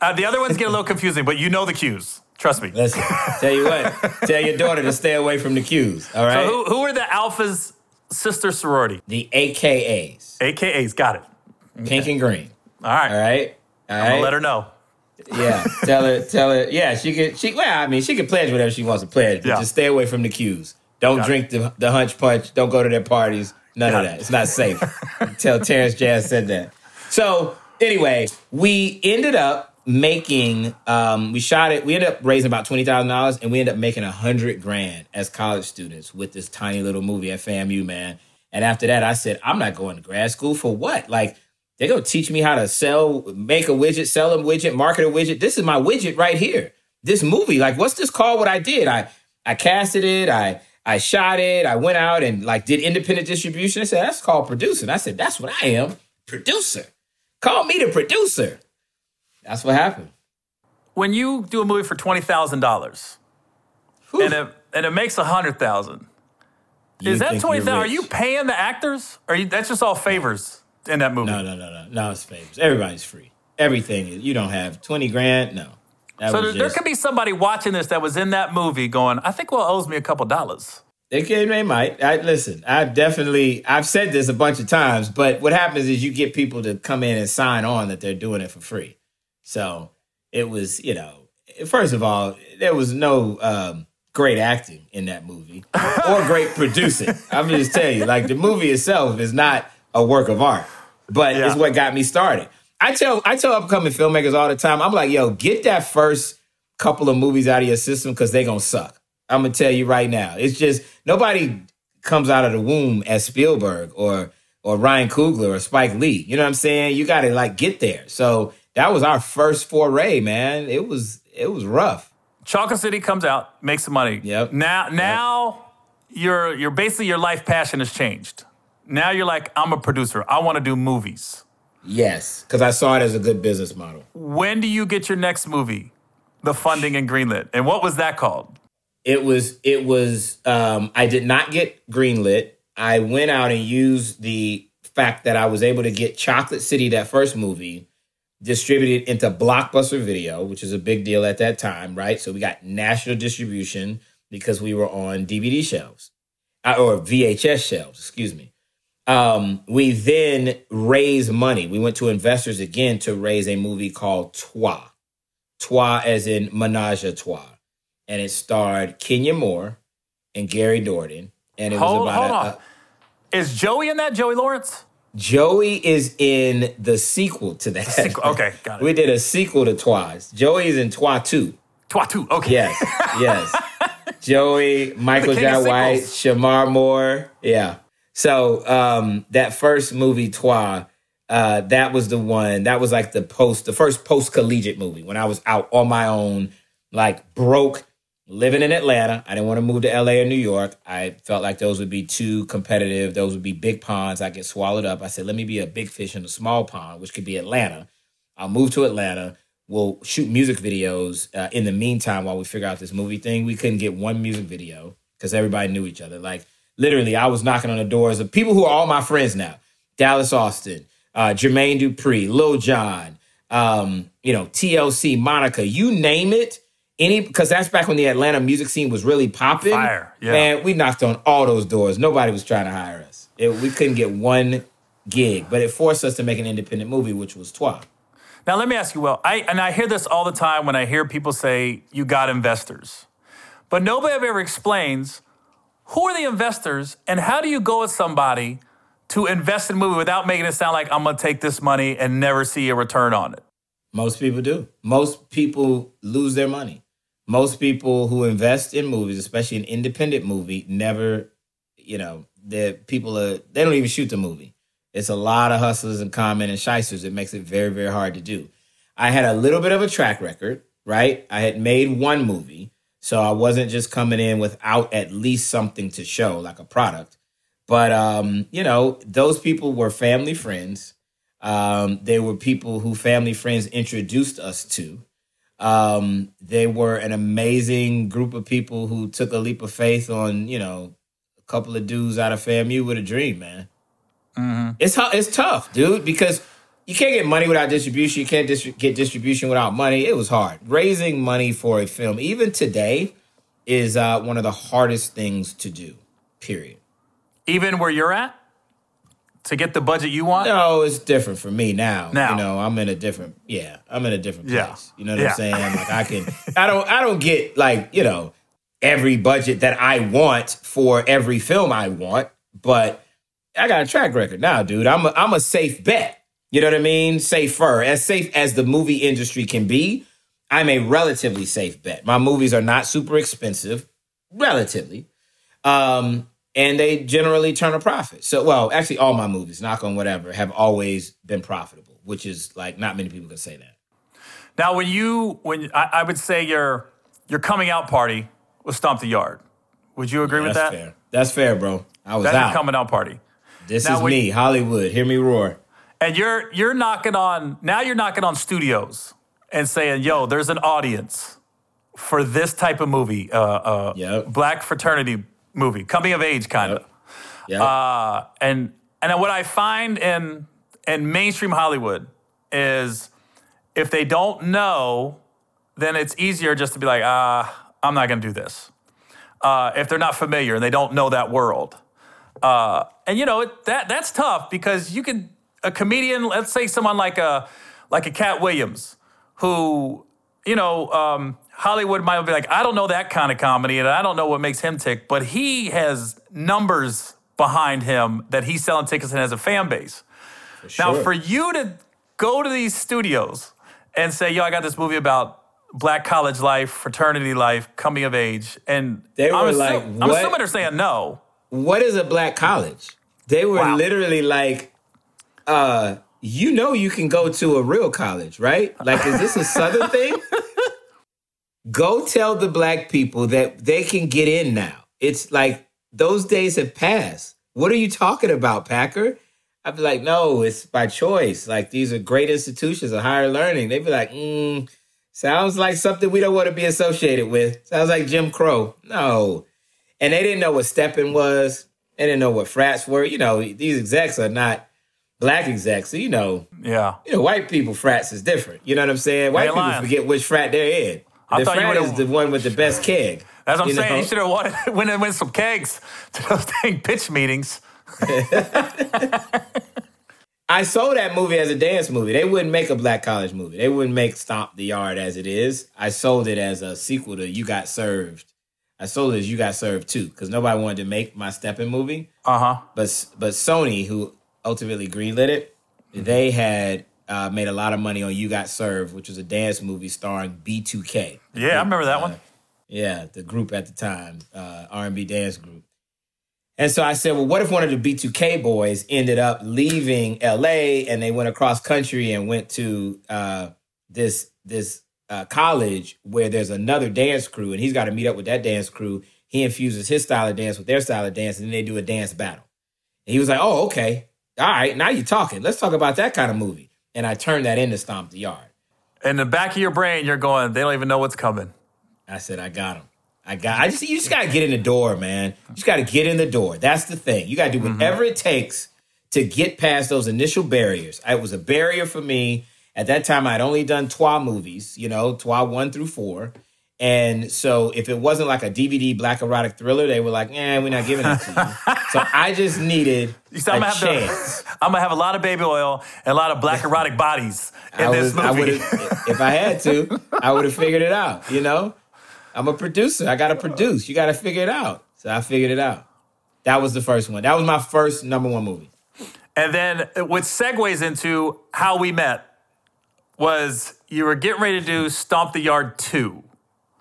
Uh, the other ones get a little confusing, but you know the Qs. Trust me. Listen, tell you what, tell your daughter to stay away from the Qs. All right. So who, who are the Alphas sister sorority? The AKAs. AKAs, got it. Pink and green. All right. All right. All I'm right. gonna let her know. Yeah, tell her, tell her. Yeah, she could. She well, I mean, she can pledge whatever she wants to pledge, but yeah. just stay away from the Qs. Don't got drink the, the hunch punch. Don't go to their parties. None got of that. It. It's not safe. tell Terrence Jazz said that. So anyway, we ended up making um we shot it we ended up raising about $20000 and we ended up making a hundred grand as college students with this tiny little movie at famu man. And after that i said i'm not going to grad school for what? Like they're going to teach me how to sell make a widget sell a widget market a widget. This is my widget right here. This movie like what's this called? What i did? I i casted it. I i shot it. I went out and like did independent distribution. I said that's called producing. I said that's what i am. Producer. Call me the producer that's what happened. When you do a movie for twenty thousand dollars, and it and it makes a hundred thousand, is that twenty thousand? Are you paying the actors? Or you, that's just all favors in that movie? No, no, no, no, no. It's favors. Everybody's free. Everything. You don't have twenty grand. No. That so there, just, there could be somebody watching this that was in that movie going, "I think well owes me a couple dollars." They can, they might. I listen. I've definitely I've said this a bunch of times, but what happens is you get people to come in and sign on that they're doing it for free. So it was, you know, first of all, there was no um, great acting in that movie or great producing. I'm just telling you, like the movie itself is not a work of art, but yeah. it's what got me started. I tell I tell upcoming filmmakers all the time. I'm like, yo, get that first couple of movies out of your system because they gonna suck. I'm gonna tell you right now. It's just nobody comes out of the womb as Spielberg or or Ryan Coogler or Spike Lee. You know what I'm saying? You got to like get there. So that was our first foray, man. It was it was rough. Chocolate City comes out, makes some money. Yep. Now now yep. your your basically your life passion has changed. Now you're like, I'm a producer. I want to do movies. Yes, because I saw it as a good business model. When do you get your next movie? The funding and greenlit. And what was that called? It was it was um I did not get greenlit. I went out and used the fact that I was able to get Chocolate City, that first movie, distributed into Blockbuster Video, which is a big deal at that time, right? So we got national distribution because we were on DVD shelves uh, or VHS shelves, excuse me. Um, we then raised money. We went to investors again to raise a movie called Trois. Trois as in Menage a Trois. And it starred Kenya Moore and Gary Dourdan. And it hold, was about hold a, on. Is Joey in that? Joey Lawrence? Joey is in the sequel to that. Okay, got it. We did a sequel to Twice. Joey is in Trois 2. Trois 2, okay. Yes, yes. Joey, Michael Jai White, Shemar Moore. Yeah. So um, that first movie, Trois, uh, that was the one, that was like the post, the first post collegiate movie when I was out on my own, like broke, living in Atlanta. I didn't want to move to LA or New York. I felt like those would be too competitive. Those would be big ponds. I get swallowed up. I said, let me be a big fish in a small pond, which could be Atlanta. I'll move to Atlanta. We'll shoot music videos uh, in the meantime while we figure out this movie thing. We couldn't get one music video because everybody knew each other. Like literally, I was knocking on the doors of people who are all my friends now. Dallas Austin, uh, Jermaine Dupri, Lil Jon, um, you know, TLC, Monica, you name it any because that's back when the Atlanta music scene was really popping. Fire, yeah. Man, we knocked on all those doors. Nobody was trying to hire us. It, we couldn't get one gig, but it forced us to make an independent movie, which was Trois. Now let me ask you, well, I and I hear this all the time when I hear people say you got investors, but nobody ever explains who are the investors and how do you go with somebody to invest in a movie without making it sound like I'm gonna take this money and never see a return on it. Most people do. Most people lose their money most people who invest in movies, especially an independent movie, never, you know, the people are they don't even shoot the movie. It's a lot of hustlers and comment and shysters. It makes it very, very hard to do. I had a little bit of a track record, right? I had made one movie, so I wasn't just coming in without at least something to show, like a product. But um, you know, those people were family friends. Um, they were people who family friends introduced us to. Um, they were an amazing group of people who took a leap of faith on, you know, a couple of dudes out of FAMU with a dream, man. Mm-hmm. It's it's tough, dude, because you can't get money without distribution. You can't get distribution without money. It was hard raising money for a film, even today, is uh, one of the hardest things to do. Period. Even where you're at to get the budget you want? No, it's different for me now. Now, you know, I'm in a different. Yeah, I'm in a different place. Yeah. You know what yeah. I'm saying? Like I can, I don't, I don't get like you know every budget that I want for every film I want, but I got a track record now, dude. I'm a, I'm a safe bet. You know what I mean? Safer, as safe as the movie industry can be. I'm a relatively safe bet. My movies are not super expensive, relatively. Um, and they generally turn a profit. So, well, actually, all my movies, knock on whatever, have always been profitable, which is like not many people can say that. Now, when you, when I, I would say your your coming out party was Stomp the Yard. Would you agree with That's that? fair. That's fair, bro. I was That's out. coming out party. this Now, is when- me, Hollywood. Hear me roar. And you're you're knocking on now you're knocking on studios and saying, "Yo, there's an audience for this type of movie, uh, uh, Yep. black fraternity movie, coming of age kind of." Yeah. Uh, and and what I find in in mainstream Hollywood is if they don't know, then it's easier just to be like, ah, I'm not going to do this. Uh, if they're not familiar and they don't know that world, uh, and you know it, that that's tough because you can a comedian, let's say someone like a like a Katt Williams, who you know um, Hollywood might be like, I don't know that kind of comedy, and I don't know what makes him tick, but he has numbers behind him that he's selling tickets and has a fan base. Now, Sure. for you to go to these studios and say, "Yo, I got this movie about black college life, fraternity life, coming of age," and They I'm, were assu- like, I'm assuming they're saying no. what is a black college? They were Wow. literally like, uh, you know, you can go to a real college, right? Like, is this a Southern thing? Go tell the black people that they can get in now. It's like those days have passed. What are you talking about, Packer? I'd be like, no, it's by choice. Like, these are great institutions of higher learning. They'd be like, mm, sounds like something we don't want to be associated with. Sounds like Jim Crow. No. And they didn't know what stepping was. They didn't know what frats were. You know, these execs are not black execs. So, you know, Yeah. you know, white people frats is different. You know what I'm saying? White people lying. forget which frat they're in. I the thought you frat would've- is the one with the best keg. That's what I'm You saying. know? You should have wanted went and win some kegs to those dang pitch meetings. I sold that movie as a dance movie. They wouldn't make a black college movie. They wouldn't make Stomp the Yard as it is. I sold it as a sequel to You Got Served. I sold it as You Got Served too, because nobody wanted to make my stepping movie. Uh huh. But but Sony, who ultimately greenlit it, they had uh, made a lot of money on You Got Served, which was a dance movie starring B2K. Yeah, I remember that Uh, one. Yeah, the group at the time, uh, R&B dance group. And so I said, well, what if one of the B2K boys ended up leaving LA and they went across country and went to uh, this this uh, college where there's another dance crew and he's got to meet up with that dance crew. He infuses his style of dance with their style of dance and then they do a dance battle. And he was like, oh, okay. All right, now you're talking. Let's talk about that kind of movie. And I turned that into Stomp the Yard. In the back of your brain, you're going, they don't even know what's coming. I said, I got him. I got. I just you just gotta get in the door, man. You just gotta get in the door. That's the thing. You gotta do mm-hmm. whatever it takes to get past those initial barriers. It was a barrier for me at that time. I'd only done Trois movies, you know, Trois one through four, and so if it wasn't like a DVD black erotic thriller, they were like, "Eh, we're not giving it to you." so I just needed You I'm a gonna, have chance. to, I'm gonna have a lot of baby oil and a lot of black erotic bodies in I this I movie. have, if I had to, I would have figured it out. You know, I'm a producer. I got to produce. You got to figure it out. So I figured it out. That was the first one. That was my first number one movie. And then what segues into how we met was you were getting ready to do Stomp the Yard 2.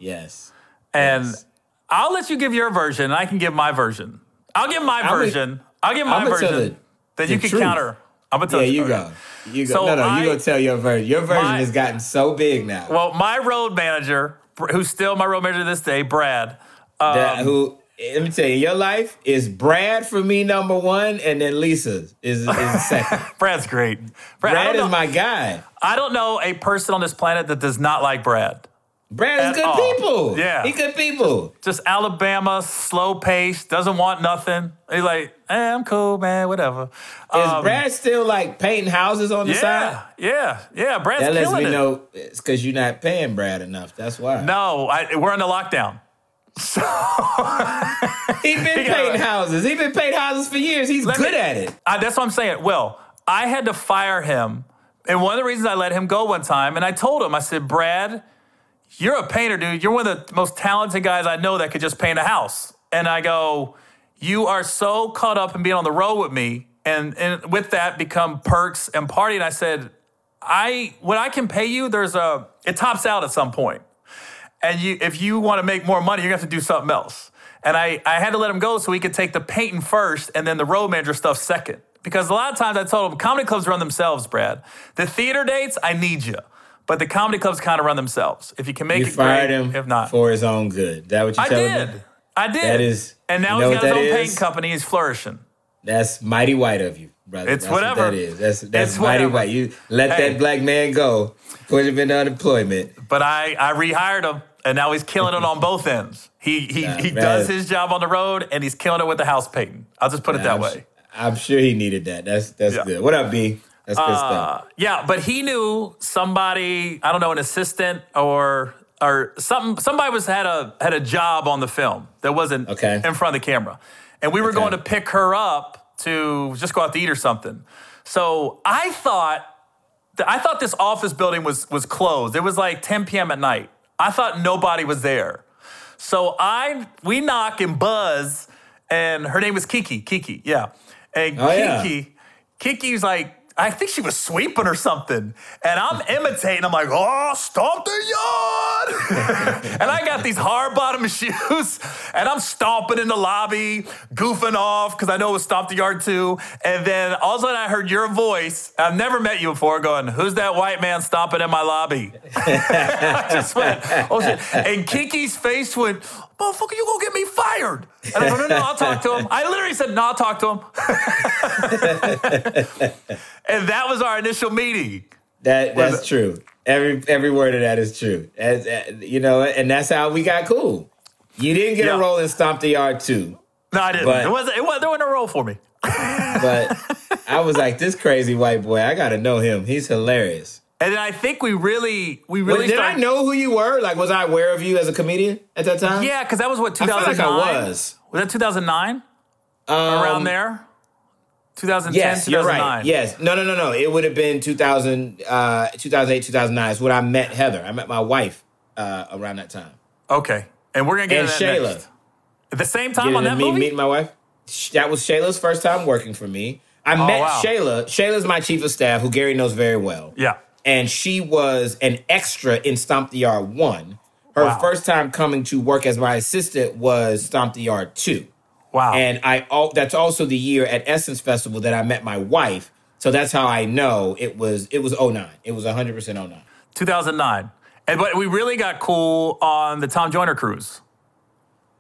Yes. And Yes. I'll let you give your version and I can give my version. I'll give my I'm version. I'll give my I'm version. the- then the you can truth. counter. I'm gonna tell Yeah, the you go. You go. So no, no, you go tell your version. Your version My- has gotten so big now. Well, my road manager, who's still my road manager to this day, Brad. that, um, who? Let me tell you, your life is Brad for me number one, and then Lisa is is second. Brad's great. Brad, Brad is know, my guy. I don't know a person on this planet that does not like Brad. Brad is good all. people. Yeah. he good people. Just Alabama, slow pace, doesn't want nothing. He's like, eh, I'm cool, man, whatever. Is Um, Brad still like painting houses on the side? yeah, yeah, yeah. Brad's That lets me it. know it's because you're not paying Brad enough. That's why. No, I, we're under lockdown. So he's been He painting houses. He's been painting houses for years. He's good me- at it. I, that's what I'm saying. Well, I had to fire him. And one of the reasons I let him go one time, and I told him, I said, Brad, you're a painter, dude. You're one of the most talented guys I know that could just paint a house. And I go, you are so caught up in being on the road with me and and with that become perks and party. And I said, I what I can pay you, there's a it tops out at some point. And you if you want to make more money, you're gonna have to do something else. And I, I had to let him go so he could take the painting first and then the road manager stuff second. Because a lot of times I told him comedy clubs run themselves, Brad. The theater dates, I need you. But the comedy clubs kind of run themselves. If you can make You it fired great, him if not. for his own good. That what you I telling did. me? I did. That is- and now you know he's got his own is? painting company. He's flourishing. That's mighty white of you, brother. It's that's whatever. What that is. That's that's It's mighty whatever. white. You let Hey. that black man go, put him into unemployment. But I, I rehired him, and now he's killing it on both ends. He he, Nah, he man. does his job on the road, and he's killing it with the house painting. I'll just put it that I'm, way. I'm sure he needed that. That's that's Yeah. good. What up, B? That's good stuff. Uh, yeah, but he knew somebody, I don't know, an assistant or or something. Somebody was had a had a job on the film that wasn't Okay. in front of the camera, and we were Okay. going to pick her up to just go out to eat or something. So I thought I thought this office building was was closed. It was like 10 p.m. at night. I thought nobody was there. So I we knock and buzz, and her name was Kiki. Kiki, yeah. And Oh, yeah. Kiki, Kiki's like, I think she was sweeping or something. And I'm imitating. I'm like, oh, stomp the yard. and I got these hard bottom shoes, and I'm stomping in the lobby, goofing off, because I know it was stomp the yard too. And then all of a sudden I heard your voice. I've never met you before, going, who's that white man stomping in my lobby? I just went, oh shit. And Kiki's face went, motherfucker, you gonna get me fired. And I go, no, no, I'll talk to him. I literally said, no, I'll talk to him. and that was our initial meeting. That that's true. Every every word of that is true. As, uh, you know, and that's how we got cool. You didn't get Yeah. a role in Stomp the Yard too, No, I didn't. But- it wasn't, it was, there wasn't a role for me. but I was like, this crazy white boy. I got to know him. He's hilarious. And then I think we really, we Well, really did I know who you were? Like, was I aware of you as a comedian at that time? Yeah, because that was what, I 2009? like I was. Was that 2009? Um, Around there? 2010, Yes, you're 2009. right. Yes. No, no, no, no. It would have been 2000, uh, 2008, 2009 is when I met Heather. I met my wife uh, around that time. Okay. And we're going to get And into that Shayla. next. At the same time Getting on that meet, movie? meeting my wife. That was Shayla's first time working for me. I met Oh, wow. Shayla. Shayla's my chief of staff, who Gary knows very well. yeah. And she was an extra in Stomp the Yard 1. Her Wow. first time coming to work as my assistant was Stomp the Yard 2. Wow. And I that's also the year at Essence Festival that I met my wife. So that's how I know it was it was 09. It was 100% 09. 2009. And but we really got cool on the Tom Joyner cruise.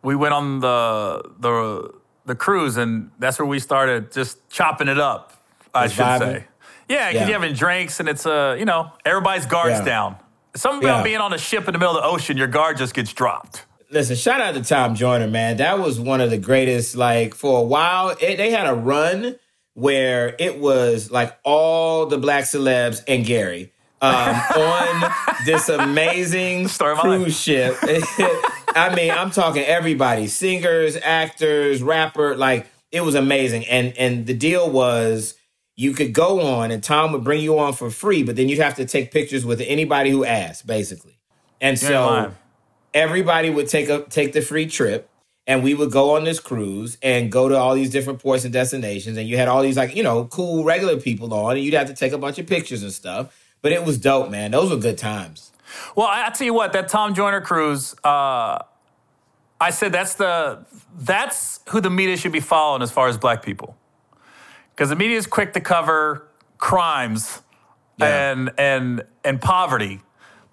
We went on the the the cruise, and that's where we started just chopping it up. I should vibing? say, yeah, because Yeah. you're having drinks, and it's uh, you know, everybody's guards Yeah. down. Something about being on a ship in the middle of the ocean, your guard just gets dropped. Listen, shout out to Tom Joyner, man. That was one of the greatest. Like for a while, it, they had a run where it was like all the black celebs and Gary um, on this amazing cruise ship. I mean, I'm talking everybody, singers, actors, rapper. Like it was amazing. And and the deal was you could go on and Tom would bring you on for free, but then you'd have to take pictures with anybody who asked, basically. And so everybody would take a take the free trip and we would go on this cruise and go to all these different ports and destinations and you had all these like you know cool regular people on and you'd have to take a bunch of pictures and stuff. But it was dope man. Those were good times. Well, I, I tell you what, that Tom Joyner cruise, uh, I said that's the that's who the media should be following as far as black people, because the media is quick to cover crimes Yeah. and and and poverty,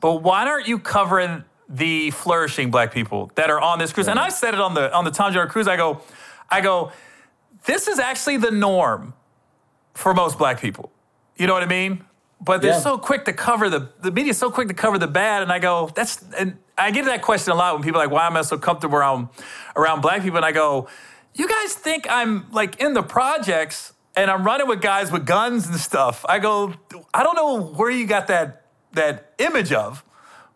but why aren't you covering the flourishing black people that are on this cruise? And I said it on the on the Tom Joyner cruise. I go, I go, this is actually the norm for most black people. You know what I mean? But they're Yeah. so quick to cover the the media's so quick to cover the bad, and I go, that's and I get that question a lot when people are like, why am I so comfortable around around black people? And I go, you guys think I'm like in the projects and I'm running with guys with guns and stuff. I go, I don't know where you got that that image of,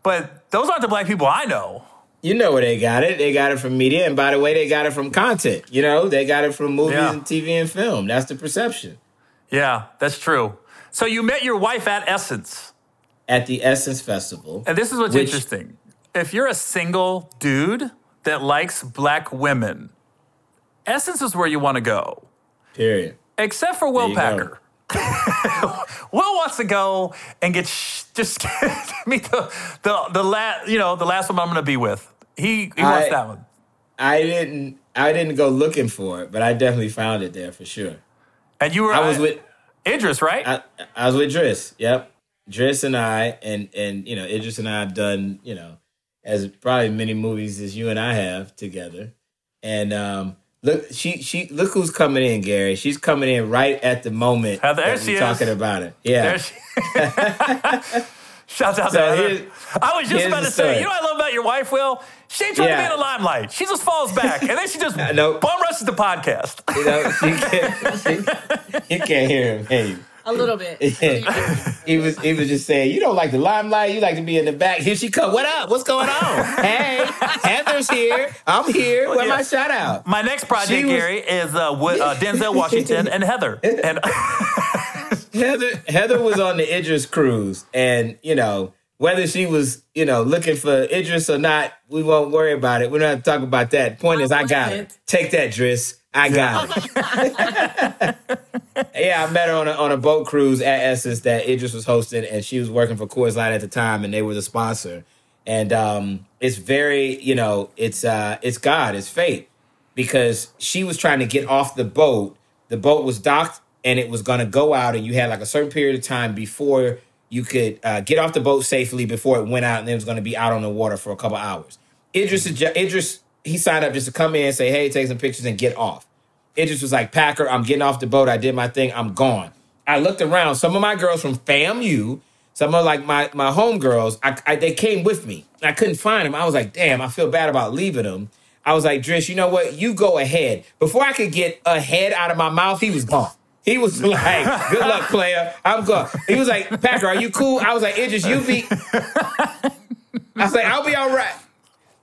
but those aren't the black people I know. you know where they got it they got it from media and by the way they got it from content you know they got it from movies Yeah. and tv and film that's the perception Yeah, that's true. So you met your wife at Essence. at the essence festival And this is what's Which- interesting. If you're a single dude that likes black women, Essence is where you want to go. period except for Will Packer. Will wants to go and get sh- just meet the the the last you know the last one I'm going to be with. He he wants I- that one. I didn't. I didn't go looking for it, but I definitely found it there for sure. And you were I was uh, with. Idris, right? I, I was with Driss. Yep, Driss and I, and and you know, Idris and I have done you know as probably many movies as you and I have together. And um, look, she she look who's coming in, Gary. She's coming in right at the moment Oh, there that we're is. talking about it. Yeah. There she- Shout out So to. I was just about to say, you know what I love about your wife, Will? She ain't trying to be in the limelight. She just falls back, and then she just know. bum rushes the podcast. you know, she can't, you can't hear him. Hey, A little bit. he was he was just saying, you don't like the limelight, you like to be in the back. Here she come. What up? What's going on? hey, Heather's here. I'm here. Where yeah. my shout out? My next project, was- Gary, is uh, with, uh, Denzel Washington and Heather. And Heather Heather was on the Idris cruise, and you know whether she was you know looking for Idris or not, we won't worry about it. We don't have to talk about that. Point is, I got her. wasn't. Take that, Driss. I got it. yeah, I met her on a, on a boat cruise at Essence that Idris was hosting, and she was working for Coors Light at the time, and they were the sponsor. And um, it's very, you know, it's uh, it's God, it's fate, because she was trying to get off the boat. The boat was docked, and it was going to go out, and you had like a certain period of time before you could uh, get off the boat safely before it went out, and it was going to be out on the water for a couple hours. Idris, Idris, he signed up just to come in, and say, "Hey, take some pictures, and get off." Idris was like, Packer, I'm getting off the boat. I did my thing. I'm gone. I looked around. Some of my girls from FAMU, some of like my my homegirls, I, I they came with me. I couldn't find them. I was like, damn, I feel bad about leaving them. I was like, Driss, you know what? You go ahead. Before I could get a head out of my mouth, he was gone. He was like, good luck, player. I'm gone. He was like, Packer, are you cool? I was like, Idris, you be. I was like, I'll be all right.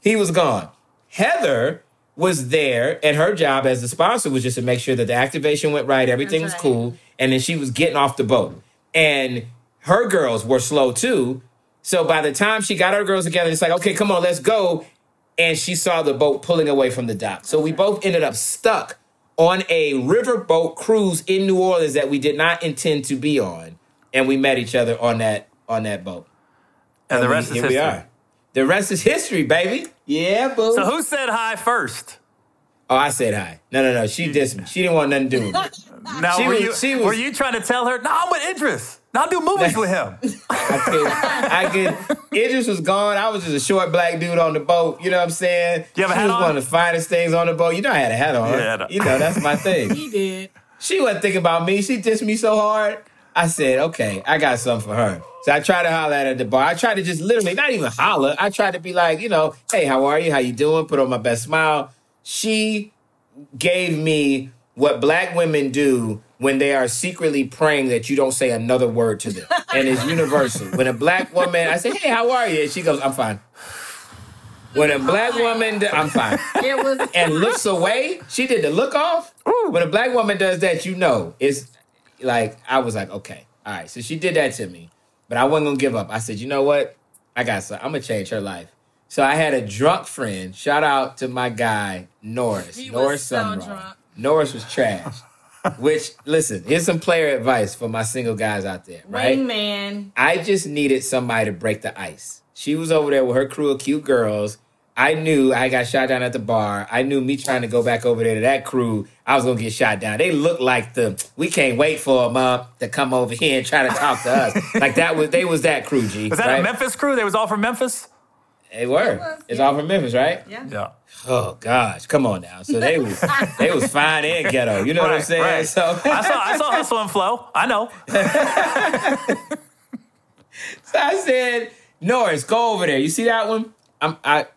He was gone. Heather was there, and her job as the sponsor was just to make sure that the activation went right, everything was right. cool, and then she was getting off the boat. And her girls were slow too. So by the time she got her girls together, it's like, okay, come on, let's go. And she saw the boat pulling away from the dock. So we both ended up stuck on a riverboat cruise in New Orleans that we did not intend to be on. And we met each other on that on that boat. and the rest we- rest is here history. We are. The rest is history, baby. Yeah, boo. So who said hi first? oh, I said hi. No, no, no. She dissed me. She didn't want nothing to do with me. Now, She were, was- you, she was- were you trying to tell her, no, I'm with Idris. No, I'll do movies with him. I could, I could. Idris was gone. I was just a short black dude on the boat. You know what I'm saying? You have a she hat was on? one of the finest things on the boat. You know I had a hat on. Yeah, I. You know that's my thing. He did. she wasn't thinking about me. She dissed me so hard. I said, okay, I got something for her. So I tried to holler at her at the bar. I tried to just literally, not even holler. I tried to be like, you know, hey, how are you? How you doing? Put on my best smile. She gave me what black women do when they are secretly praying that you don't say another word to them. And it's universal. When a black woman, I say, hey, how are you? And she goes, I'm fine. When a black woman, do- I'm fine. It was And looks away, she did the look off. When a black woman does that, you know, it's like, I was like, okay, all right. So she did that to me, but I wasn't gonna give up. I said, you know what? I got so I'm gonna change her life. So I had a drunk friend. Shout out to my guy, Norris. He was Norris so drunk. Norris was trash. Which, listen, here's some player advice for my single guys out there, right? wingman. I just needed somebody to break the ice. She was over there with her crew of cute girls. I knew I got shot down at the bar. I knew me trying to go back over there to that crew, I was gonna get shot down. They looked like the we can't wait for them up to come over here and try to talk to us. like that was they was that crew, G. Was that right? a Memphis crew? They was all from Memphis? They were. was, it's yeah. all from Memphis, right? Yeah. Yeah. Oh gosh, come on now. So they was they was fine and ghetto. You know what I'm saying? right. So I saw I saw Hustle and Flow. I know. So I said, Norris, go over there. You see that one? I'm I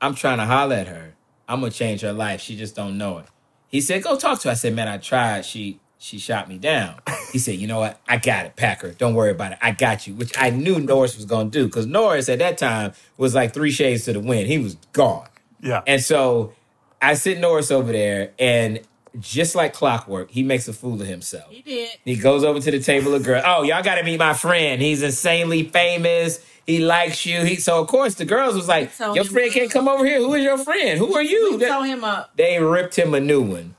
I'm trying to holler at her. I'm gonna change her life. She just don't know it. He said, go talk to her. I said, man, I tried. She she shot me down. He said, you know what? I got it, Packer. Don't worry about it. I got you. Which I knew Norris was gonna do. Because Norris at that time was like three shades to the wind. He was gone. Yeah. And so I sit Norris over there, and just like clockwork, he makes a fool of himself. He did. He goes over to the table of girls. Oh, y'all got to meet my friend. He's insanely famous. He likes you. He so of course the girls was like, your friend can't come over here. Who is your friend? Who are you? Told him up. they ripped him a new one.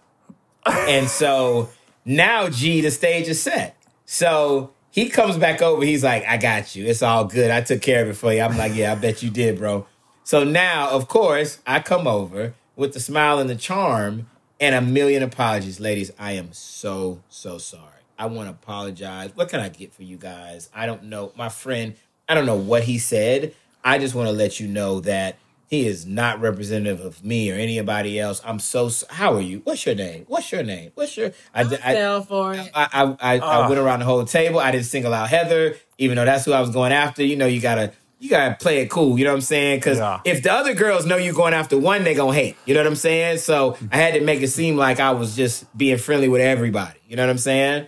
and so now G, the stage is set. So he comes back over. He's like, I got you. It's all good. I took care of it for you. I'm like, yeah, I bet you did, bro. So now, of course, I come over with the smile and the charm and a million apologies. Ladies, I am so, so sorry. I want to apologize. What can I get for you guys? I don't know. My friend, I don't know what he said. I just want to let you know that he is not representative of me or anybody else. I'm so. How are you? What's your name? What's your name? What's your? I, I, fell for it. I, I, I, I ah. went around the whole table. I didn't single out Heather, even though that's who I was going after. You know, you gotta you gotta play it cool. You know what I'm saying? Because Yeah. if the other girls know you're going after one, they gonna hate. You know what I'm saying? So I had to make it seem like I was just being friendly with everybody. You know what I'm saying?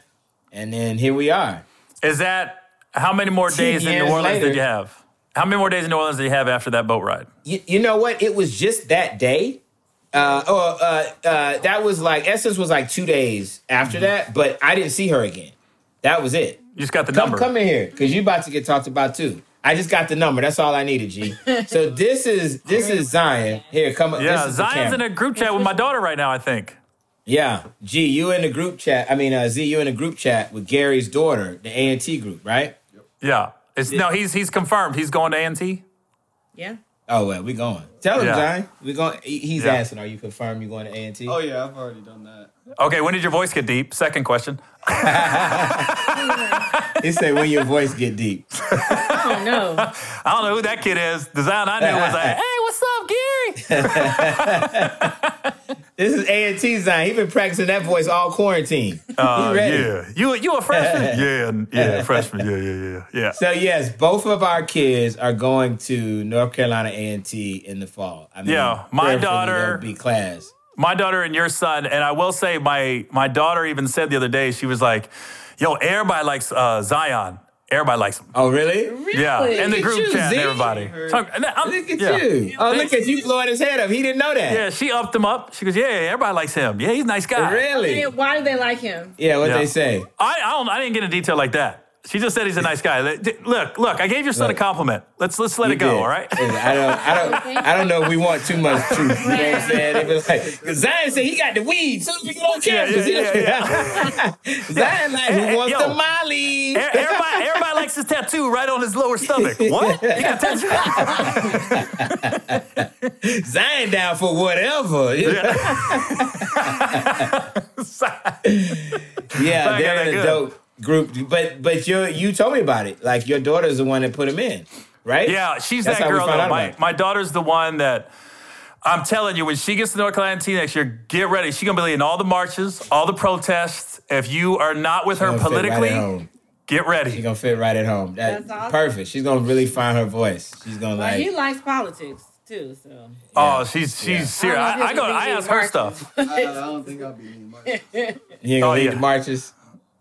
And then here we are. Is that how many more days in New Orleans later. did you have? How many more days in New Orleans did you have after that boat ride? You, you know what? It was just that day. Uh, oh, uh, uh, that was like Essence was like two days after that, but I didn't see her again. That was it. You just got the Come, number. come in here, because you're about to get talked about too. I just got the number. That's all I needed, G. So this is this is Zion. Here, come. yeah, this is Zion's in a group chat with my daughter right now. I think. Yeah, G, you in the group chat. I mean, uh, Z, you in the group chat with Gary's daughter, the A and T group, right? Yeah. It's, no, he's he's confirmed. He's going to A&T. Yeah. Oh well, we going. Tell him, Yeah. Zion. We going. He's Yeah. asking, are you confirmed you going to A and T? Oh yeah, I've already done that. Okay, when did your voice get deep? Second question. He said, when your voice get deep. I don't know. I don't know who that kid is. The Zion I knew was like, hey, what's up, Gary? This is A and T Zion. He been practicing that voice all quarantine. Uh, ready. yeah. You you a freshman? yeah, yeah, freshman. Yeah, yeah, yeah, yeah. So yes, both of our kids are going to North Carolina A and T in the fall. I mean, Yeah, my daughter- there'll be class. My daughter and your son, and I will say, my my daughter even said the other day, she was like, "Yo, everybody likes uh, Zion. Everybody likes him. Oh really? Yeah, and the group you, chat, Z. everybody. So, I'm- Look at yeah. you. Oh, look at you blowing his head up. He didn't know that. Yeah, she upped him up. She goes, "Yeah, everybody likes him. Yeah, he's a nice guy." Really? Why do they like him? Yeah. What Yeah. they say? I I don't I didn't get into detail like that. She just said he's a nice guy. Look, look, I gave your son Look. a compliment. Let's let's let it go, did. all right? I don't, I don't, I don't know if we want too much truth. You know what I'm saying? It was like, 'cause Zion said he got the weed. Soon as we get on campus, yeah, yeah, Zion like Hey, who wants yo. the Molly? Everybody, everybody likes his tattoo right on his lower stomach. What? You got a tattoo? Zion down for whatever. Yeah, Zion got they're that in a good. dope group. But but you you told me about it. Like your daughter's the one that put him in, right? Yeah, she's That's that girl though. My, my daughter's the one that I'm telling you, when she gets to North Carolina T next year, get ready. She's gonna be in all the marches, all the protests. If you are not with her Gonna right at politically, home. get She's ready. gonna fit right at home. That, That's awesome. perfect. She's gonna really find her voice. She's gonna Well, like. he likes politics too, so. Oh, she's she's Yeah. serious. I, I go. I ask her stuff. I, I don't think I'll be in much. You ain't Oh, gonna lead yeah. the marches.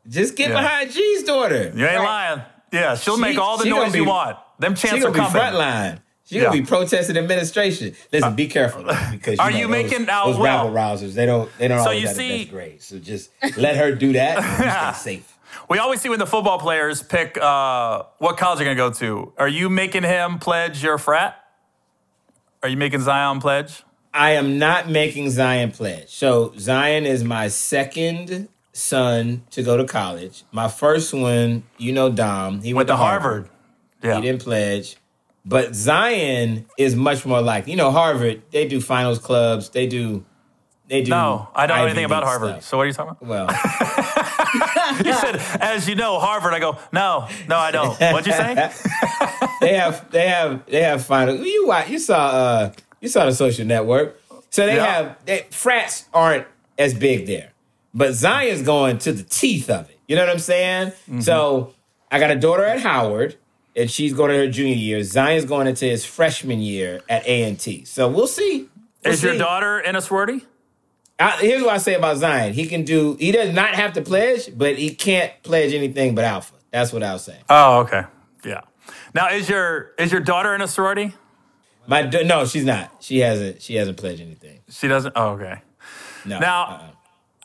Just get Yeah. behind G's daughter. You ain't lying. Yeah, she'll She- make all the she gonna noise you be- want. Them She chants gonna are be coming. frontline. She Yeah. gonna be protesting administration. Listen, be careful though, because Are know, you those, making out those well? rabble rousers? They don't. They don't So always you have see- the best grades. So just let her do that. And stay safe. We always see when the football players pick uh, what college they're gonna go to. Are you making him pledge your frat? Are you making Zion pledge? I am not making Zion pledge. So Zion is my second son to go to college. My first one, you know, Dom. He Went went, to Harvard. Yeah. He didn't pledge. But Zion is much more like you know Harvard. They do finals clubs. They do. They do. No, I don't know anything about Harvard. stuff. So what are you talking about? Well, You said, as you know, Harvard. I go, no, no, I don't. What'd you say? they have they have they have finals. You you saw uh you saw the social network. So they Yeah. have they, frats aren't as big there, but Zion's going to the teeth of it. You know what I'm saying? Mm-hmm. So I got a daughter at Howard, and she's going to her junior year. Zion's going into his freshman year at A and T. So we'll see. We'll Is your daughter in a sorority? I, here's what I say about Zion. He can do. He does not have to pledge, but he can't pledge anything but alpha. That's what I'll say. Oh, okay. Yeah. Now, is your is your daughter in a sorority? My no, she's not. She hasn't. She hasn't pledged anything. She doesn't. Oh, okay. No. Now- uh-uh.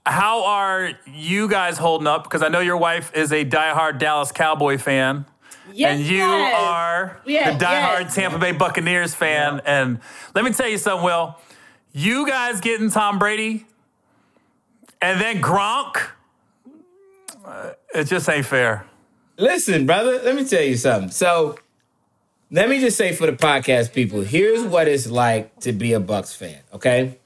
How are you guys holding up? Because I know your wife is a diehard Dallas Cowboy fan. Yes. and you are Yes, the diehard yes. Tampa Bay Buccaneers fan. And let me tell you something, Will. You guys getting Tom Brady, and then Gronk uh, It just ain't fair. Listen, brother, let me tell you something. So, let me just say for the podcast people, here's what it's like to be a Bucs fan, okay?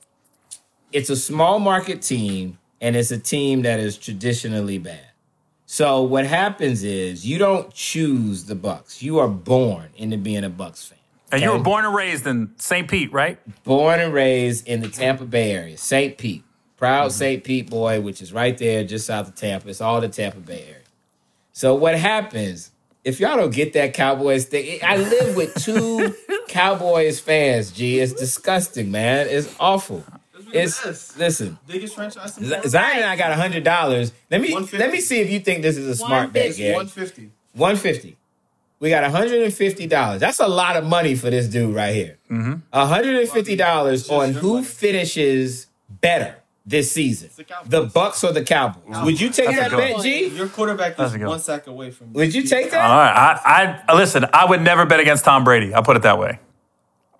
It's a small market team and it's a team that is traditionally bad. So what happens is you don't choose the Bucs. You are born into being a Bucs fan. And you were born and raised in St. Pete, right? born and raised in the Tampa Bay area, St. Pete. Proud mm-hmm. St. Pete boy, which is right there just south of Tampa. It's all the Tampa Bay area. So what happens if y'all don't get that Cowboys thing? I live with two Cowboys fans. G, it's disgusting, man. It's awful. It's best. listen. Biggest franchise. in Z- Zion and I got hundred dollars. Let me let me see if you think this is a smart bet, 150. Gary. One fifty. 150. We got $150. That's a lot of money for this dude right here. Mm-hmm. $150 on who finishes better this season. the The Bucs or the Cowboys. Would you take That's that bet. G? Your quarterback is one one. sack away from. Me. Would you take that? All right. I, I listen. I would never bet against Tom Brady. I'll put it that way.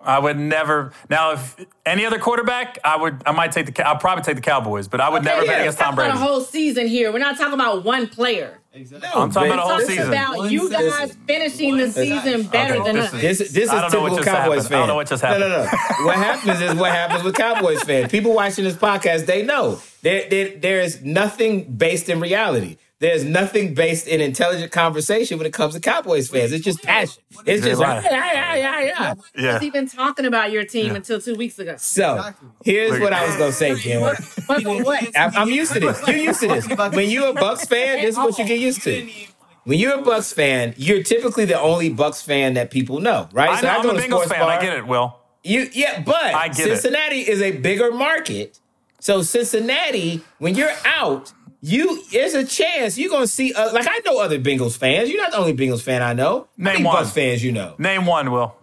I would never. Now, if any other quarterback, I would. I might take the. I'll probably take the Cowboys, but I would never yeah. bet against Talk Tom about Brady. a whole season here. We're not talking about one player. Exactly. I'm talking about a whole season. about One you season. guys finishing the season. season better Okay, than this us. is- This, this is I don't know what typical just Cowboys happened. I don't fan. know what just No, no, no. what happens is what happens with Cowboys fans. People watching this podcast, they know there, there, there is nothing based in reality. There's nothing based in intelligent conversation when it comes to Cowboys fans. It's just passion. It's just Right. like, yeah, yeah, yeah, yeah. Yeah. was even talking about your team until two weeks ago. So Exactly. here's what I was gonna say, Gary. But for what? I'm I'm used to this. You're used to this. When you're a Bucs fan, this is what you get used to. When you're a Bucs fan, you're typically the only Bucs fan that people know, right? I know. I'm go a Bengals fan. bar. I get it. Will. You yeah, but I get. Cincinnati is a bigger market. So Cincinnati, when you're out, you there's a chance you're gonna see. Uh, like I know other Bengals fans. You're not the only Bengals fan I know. Name many one. Bucs fans you know? Name one. Will.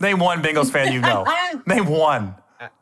Name one Bengals fan you know. Name one.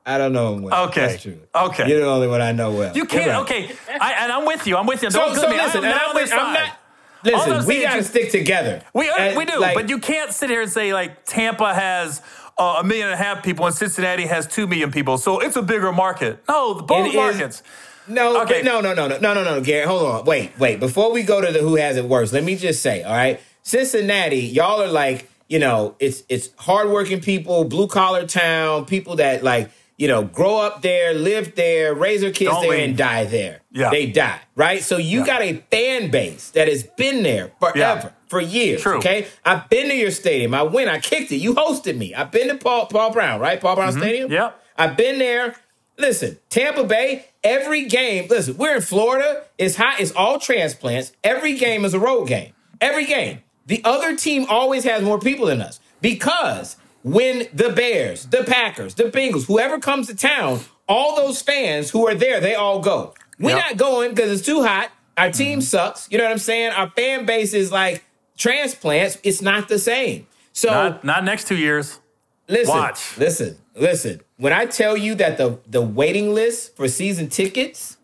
I don't know him well. Okay. That's true. Okay. You're the only one I know well. You can't. Right. Okay. I, and I'm with you. I'm with you. So, Don't so good me. listen, I'm and not I'm, with, I'm not. Listen, we saying got to you- stick together. We, uh, And, we do, like, but you can't sit here and say like Tampa has uh, a million and a half people and Cincinnati has two million people, so it's a bigger market. No, the both It is- markets. No, Okay. no, no, no, no, no, no, no, Gary. Hold on. Wait, wait. Before we go to the who has it worse, let me just say, all right, Cincinnati, y'all are like, you know, it's it's hardworking people, blue collar town, people that like, you know, grow up there, live there, raise their kids Don't there, leave. and die there. Yeah. they die, right? So you Yeah. got a fan base that has been there forever. Yeah. For years, True. okay. I've been to your stadium. I went. I kicked it. You hosted me. I've been to Paul Paul Brown, right? Paul Brown Stadium. Mm-hmm. Yep. I've been there. Listen, Tampa Bay, every game, listen, we're in Florida. It's hot. It's all transplants. Every game is a road game. Every game. The other team always has more people than us because when the Bears, the Packers, the Bengals, whoever comes to town, all those fans who are there, they all go. We're Yep. not going because it's too hot. Our mm-hmm. team sucks. You know what I'm saying? Our fan base is like transplants. It's not the same. So Not, not next two years. Listen, Watch. listen, listen. When I tell you that the the waiting list for season tickets,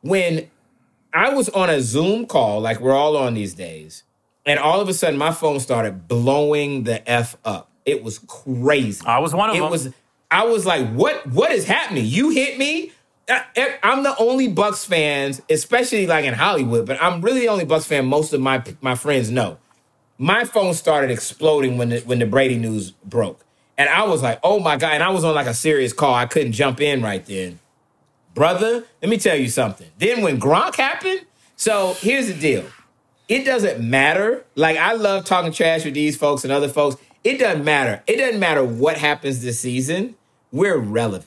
when I was on a Zoom call, like we're all on these days, and all of a sudden my phone started blowing the f up. It was crazy. I was one of it them. was. I was like, "What? What is happening? You hit me." I, I'm the only Bucs fans, especially like in Hollywood, but I'm really the only Bucs fan most of my my friends know my phone started exploding when the when the Brady news broke. And I was like, oh my God. And I was on like a serious call. I couldn't jump in right then. Brother, let me tell you something. Then when Gronk happened, so here's the deal. It doesn't matter. Like I love talking trash with these folks and other folks. It doesn't matter. It doesn't matter what happens this season. We're relevant.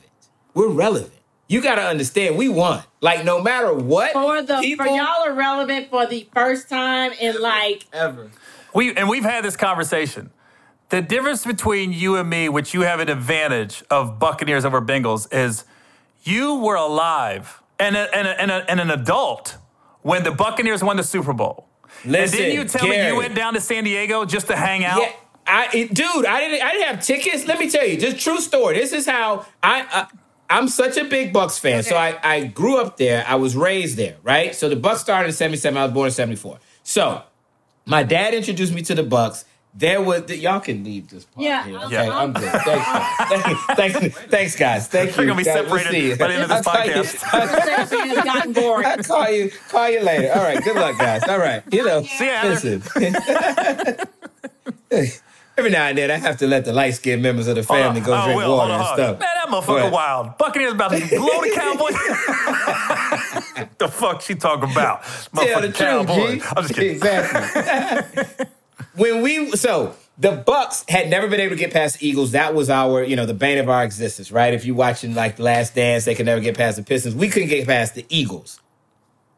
We're relevant. You got to understand, we won. Like no matter what, For the people- for y'all are relevant for the first time in like Ever. We and we've had this conversation. The difference between you and me, which you have an advantage of Buccaneers over Bengals, is you were alive and, a, and, a, and, a, and an adult when the Buccaneers won the Super Bowl. Listen, and didn't you tell me you went down to San Diego just to hang out? Yeah, I it- dude, I didn't I didn't have tickets. Let me tell you, just true story. This is how I, I I'm such a big Bucs fan. So I I grew up there. I was raised there, right? So the Bucs started in 77. I was born in 74. So my dad introduced me to the Bucs. There was y'all can leave this part Yeah, here. I'm- Okay, I'm good. Thanks, guys. Thank you. thanks, thanks, guys. Thank you. They're gonna be Guys, we'll separated see you. by the end of this I'll call you- podcast. Gotten boring. I'll call you. Call you later. All right. Good luck, guys. All right. You know. See ya, Heather. Listen. Every now and then, I have to let the light skinned members of the family go Oh, drink Will, water on, and stuff. Man, that motherfucker ahead. wild. Buccaneers about to blow the Cowboys. the fuck she talking about? Tell the Motherfucking truth, Cowboys. G. I'm just kidding. Exactly. When we so the Bucs had never been able to get past the Eagles. That was our, you know, the bane of our existence, right? If you're watching like The Last Dance, they could never get past the Pistons. We couldn't get past the Eagles.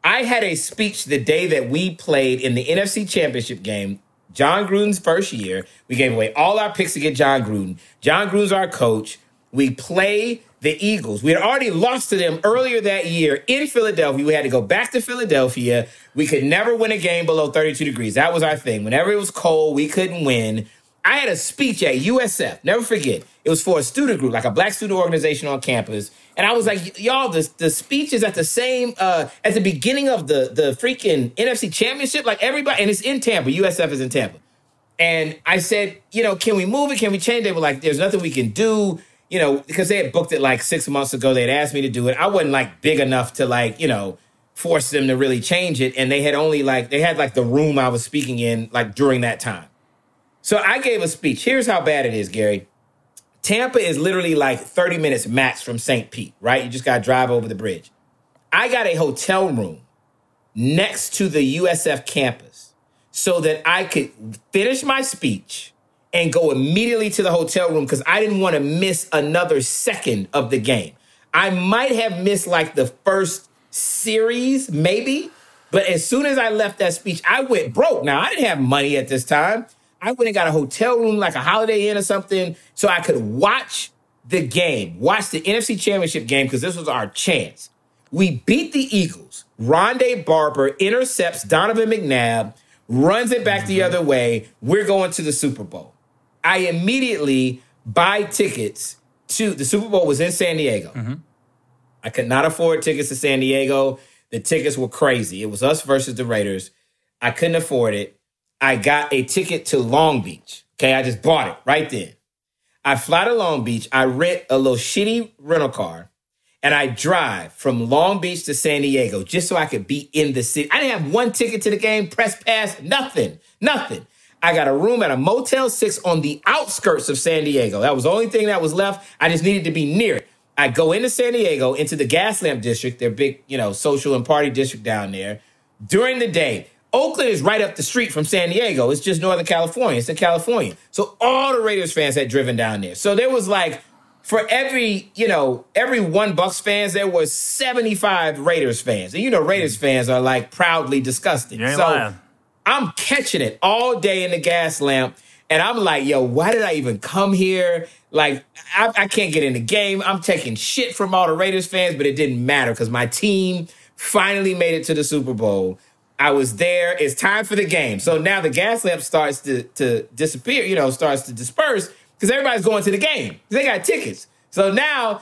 I had a speech the day that we played in the NFC Championship game. Jon Gruden's first year. We gave away all our picks to get Jon Gruden. Jon Gruden's our coach. We play the Eagles. We had already lost to them earlier that year in Philadelphia. We had to go back to Philadelphia. We could never win a game below 32 degrees. That was our thing. Whenever it was cold, we couldn't win. I had a speech at USF. Never forget. It was for a student group, like a black student organization on campus. And I was like, y'all, the, the speech is at the same uh at the beginning of the the freaking NFC championship. Like everybody, and it's in Tampa. USF is in Tampa. And I said, you know, can we move it? Can we change it? They were like, there's nothing we can do, you know, because they had booked it like six months ago. They had asked me to do it. I wasn't like big enough to like, you know, force them to really change it. And they had only like, they had like the room I was speaking in like during that time. So I gave a speech. Here's how bad it is, Gary. Tampa is literally like 30 minutes max from St. Pete, right? You just got to drive over the bridge. I got a hotel room next to the USF campus so that I could finish my speech and go immediately to the hotel room because I didn't want to miss another second of the game. I might have missed like the first series, maybe, but as soon as I left that speech, I went broke. Now, I didn't have money at this time. I went and got a hotel room, like a Holiday Inn or something, so I could watch the game, watch the NFC Championship game, because this was our chance. We beat the Eagles. Rondé Barber intercepts Donovan McNabb, runs it back the mm-hmm. other way. We're going to the Super Bowl. I immediately buy tickets to the Super Bowl was in San Diego. Mm-hmm. I could not afford tickets to San Diego. The tickets were crazy. It was us versus the Raiders. I couldn't afford it. I got a ticket to Long Beach. Okay, I just bought it right then. I fly to Long Beach. I rent a little shitty rental car and I drive from Long Beach to San Diego just so I could be in the city. I didn't have one ticket to the game, press pass, nothing, nothing. I got a room at a Motel 6 on the outskirts of San Diego. That was the only thing that was left. I just needed to be near it. I go into San Diego, into the Gaslamp District, their big, you know, social and party district down there. During the day, Oakland is right up the street from San Diego. It's just Northern California. It's in California. So all the Raiders fans had driven down there. So there was like, for every, you know, every one Bucs fans, there was 75 Raiders fans. And you know, Raiders mm. fans are like proudly ain't so lying. I'm catching it all day in the gas lamp. And I'm like, yo, why did I even come here? Like, I, I can't get in the game. I'm taking shit from all the Raiders fans, but it didn't matter because my team finally made it to the Super Bowl. I was there. It's time for the game. So now the gas lamp starts to, to disappear, you know, starts to disperse because everybody's going to the game. They got tickets. So now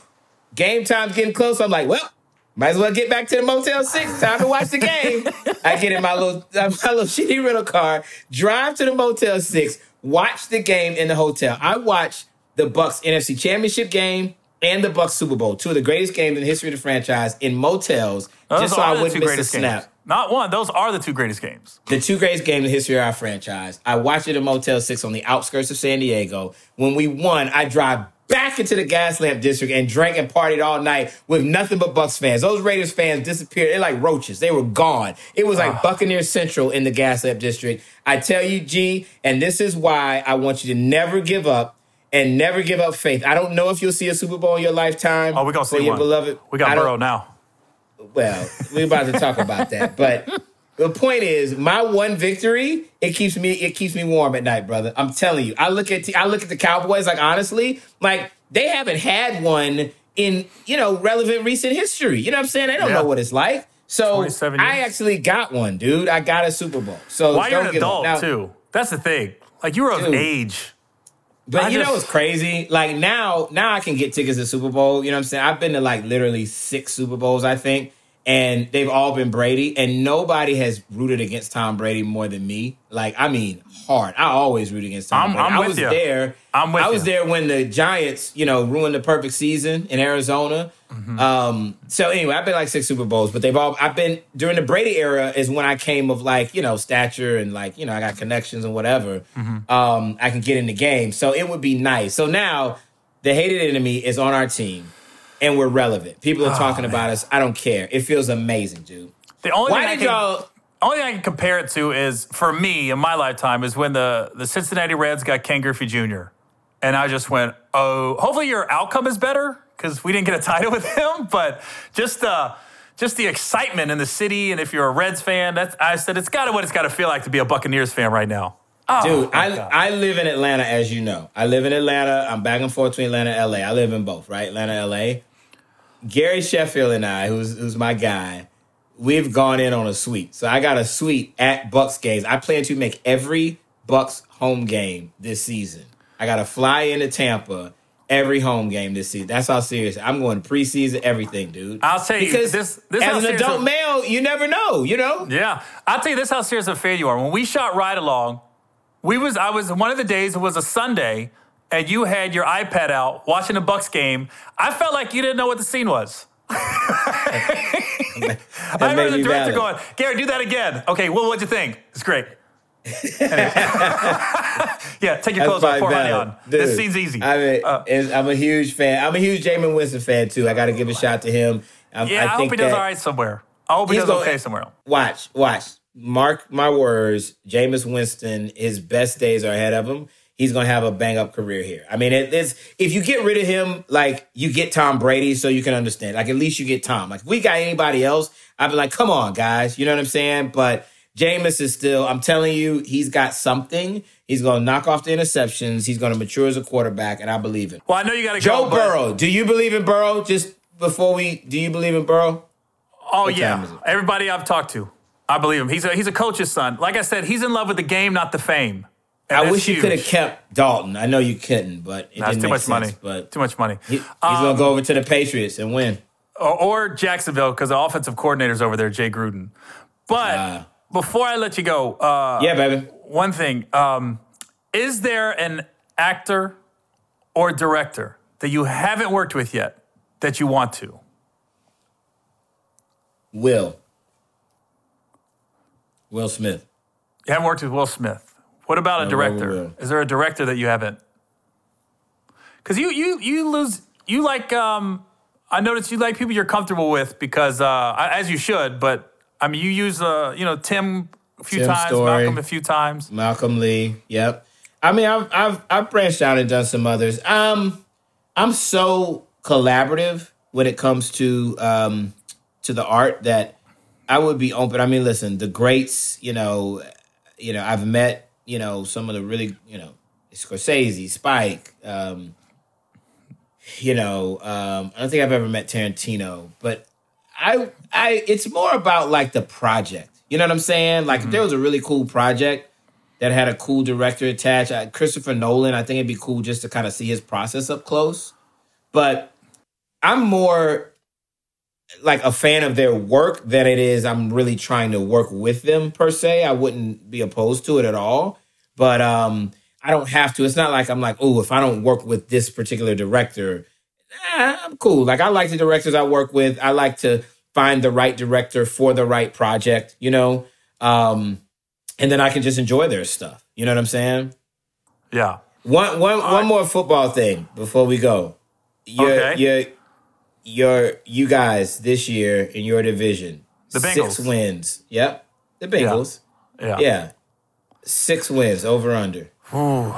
game time's getting close. I'm like, well, might as well get back to the Motel 6. Time to watch the game. I get in my little, uh, my little shitty rental car, drive to the Motel 6, watch the game in the hotel. I watched the Bucs NFC Championship game and the Bucs Super Bowl, two of the greatest games in the history of the franchise, in motels, Those just so I wouldn't miss a snap. games. Not one. Those are the two greatest games. The two greatest games in the history of our franchise. I watched it in Motel 6 on the outskirts of San Diego. When we won, I drive back into the gas lamp district and drank and partied all night with nothing but Bucs fans. Those Raiders fans disappeared. They're like roaches. They were gone. It was like ah. Buccaneer Central in the gas lamp district. I tell you, G, and this is why I want you to never give up and never give up faith. I don't know if you'll see a Super Bowl in your lifetime. Oh, we're gonna see your one. beloved. We got Burrow now. well, we're about to talk about that. But the point is, my one victory, it keeps me it keeps me warm at night, brother. I'm telling you. I look at I look at the Cowboys like honestly, like they haven't had one in, you know, relevant recent history. You know what I'm saying? They don't Yeah. know what it's like. So I actually got one, dude. I got a Super Bowl. So Why you're an adult Now- too? That's the thing. Like you were of Dude. age. But I you know just- what's crazy? Like now, now I can get tickets to Super Bowl. You know what I'm saying? I've been to like literally six Super Bowls, I think. And they've all been Brady, and nobody has rooted against Tom Brady more than me. Like, I mean, hard. I always root against Tom I'm- Brady. I'm I with was you. there. I'm with I was you. there when the Giants, you know, ruined the perfect season in Arizona. Mm-hmm. Um, so anyway, I've been like six Super Bowls, but they've all I've been during the Brady era is when I came of like, you know, stature and like, you know, I got connections and whatever. Mm-hmm. Um, I can get in the game. So it would be nice. So now the hated enemy is on our team and we're relevant. People are talking about us. I don't care. It feels amazing, dude. The only thing Why I did can, y'all only thing I can compare it to is for me in my lifetime is when the the Cincinnati Reds got Ken Griffey Jr. and I just went, oh, hopefully your outcome is better because we didn't get a title with him, but just uh just the excitement in the city, and if you're a Reds fan, that's I said it's got to what it's got to feel like to be a Buccaneers fan right now. Oh, Dude, I God. I live in Atlanta, as you know. I live in Atlanta. I'm back and forth between Atlanta and LA. I live in both, right? Atlanta, LA. Gary Sheffield and I, who's who's my guy, we've gone in on a suite. So I got a suite at Bucs games. I plan to make every Bucs home game this season. I got to fly into Tampa every home game this season. That's how serious I'm going preseason, everything, dude. I'll tell you, because this- this as an adult I'm- male, you never know. You know. Yeah, I'll tell you this: how serious a fan you are. When we shot Ride Along, we was I was one of the days. It was a Sunday, and you had your iPad out watching the Bucs game. I felt like you didn't know what the scene was. I remember the director valid. going, "Gary, do that again." Okay, well, what'd you think? It's great. yeah, take your clothes off, pour honey on. Dude, This scene's easy. I mean, uh, I'm a huge fan. I'm a huge Jameis Winston fan too. I got to give a shout to him. Um, yeah, I, hope think he does all right somewhere. I hope he does gonna- okay somewhere. Watch, watch. Mark my words. Jameis Winston, his best days are ahead of him. He's gonna have a bang up career here. I mean, it, it's if you get rid of him, like you get Tom Brady, so you can understand. Like at least you get Tom. Like if we got anybody else, I'd be like, come on, guys. You know what I'm saying? But Jameis is still. I'm telling you, he's got something. He's gonna knock off the interceptions. He's gonna mature as a quarterback, and I believe it. Well, I know you got to Joe go. but- Burrow. Do you believe in Burrow? Just before we, do you believe in Burrow? Oh is yeah, everybody I've talked to, I believe him. He's a he's a coach's son. Like I said, he's in love with the game, not the fame. And I wish you could have kept Dalton. I know you couldn't, but it That's didn't too make much sense. money. But too much money. he- he's Um, gonna go over to the Patriots and win. or, or Jacksonville because the offensive coordinator's over there, Jay Gruden. But Ah. before I let you go, uh, Yeah, baby. one thing: um, is there an actor or director that you haven't worked with yet that you want to? Will. Will Smith. You haven't worked with Will Smith. What about a director? Is there a director that you haven't? Because you you you lose you like um I noticed you like people you're comfortable with because uh as you should, but I mean you use uh you know Tim a few Tim times, Story. Malcolm a few times. Malcolm Lee. Yep. I mean, I've I've I've branched out and done some others. Um, I'm so collaborative when it comes to um to the art that I would be open. I mean, listen, the greats. You know, you know, I've met you know some of the really you know Scorsese, Spike. Um, you know, um, I don't think I've ever met Tarantino, but I I it's more about like the project. You know what I'm saying? Like if there was a really cool project that had a cool director attached, uh, Christopher Nolan, I think it'd be cool just to kind of see his process up close. But I'm more like a fan of their work than it is I'm really trying to work with them per se. I wouldn't be opposed to it at all. But um I don't have to. It's not like I'm like, oh, if I don't work with this particular director, eh, I'm cool. Like I like the directors I work with. I like to find the right director for the right project, you know. Um, and then I can just enjoy their stuff. You know what I'm saying? Yeah. One one one more football thing before we go. Your Okay. Your you guys this year in your division. The Six wins. Yep. The Bengals. Yeah. Yeah. Six wins over under. Ooh.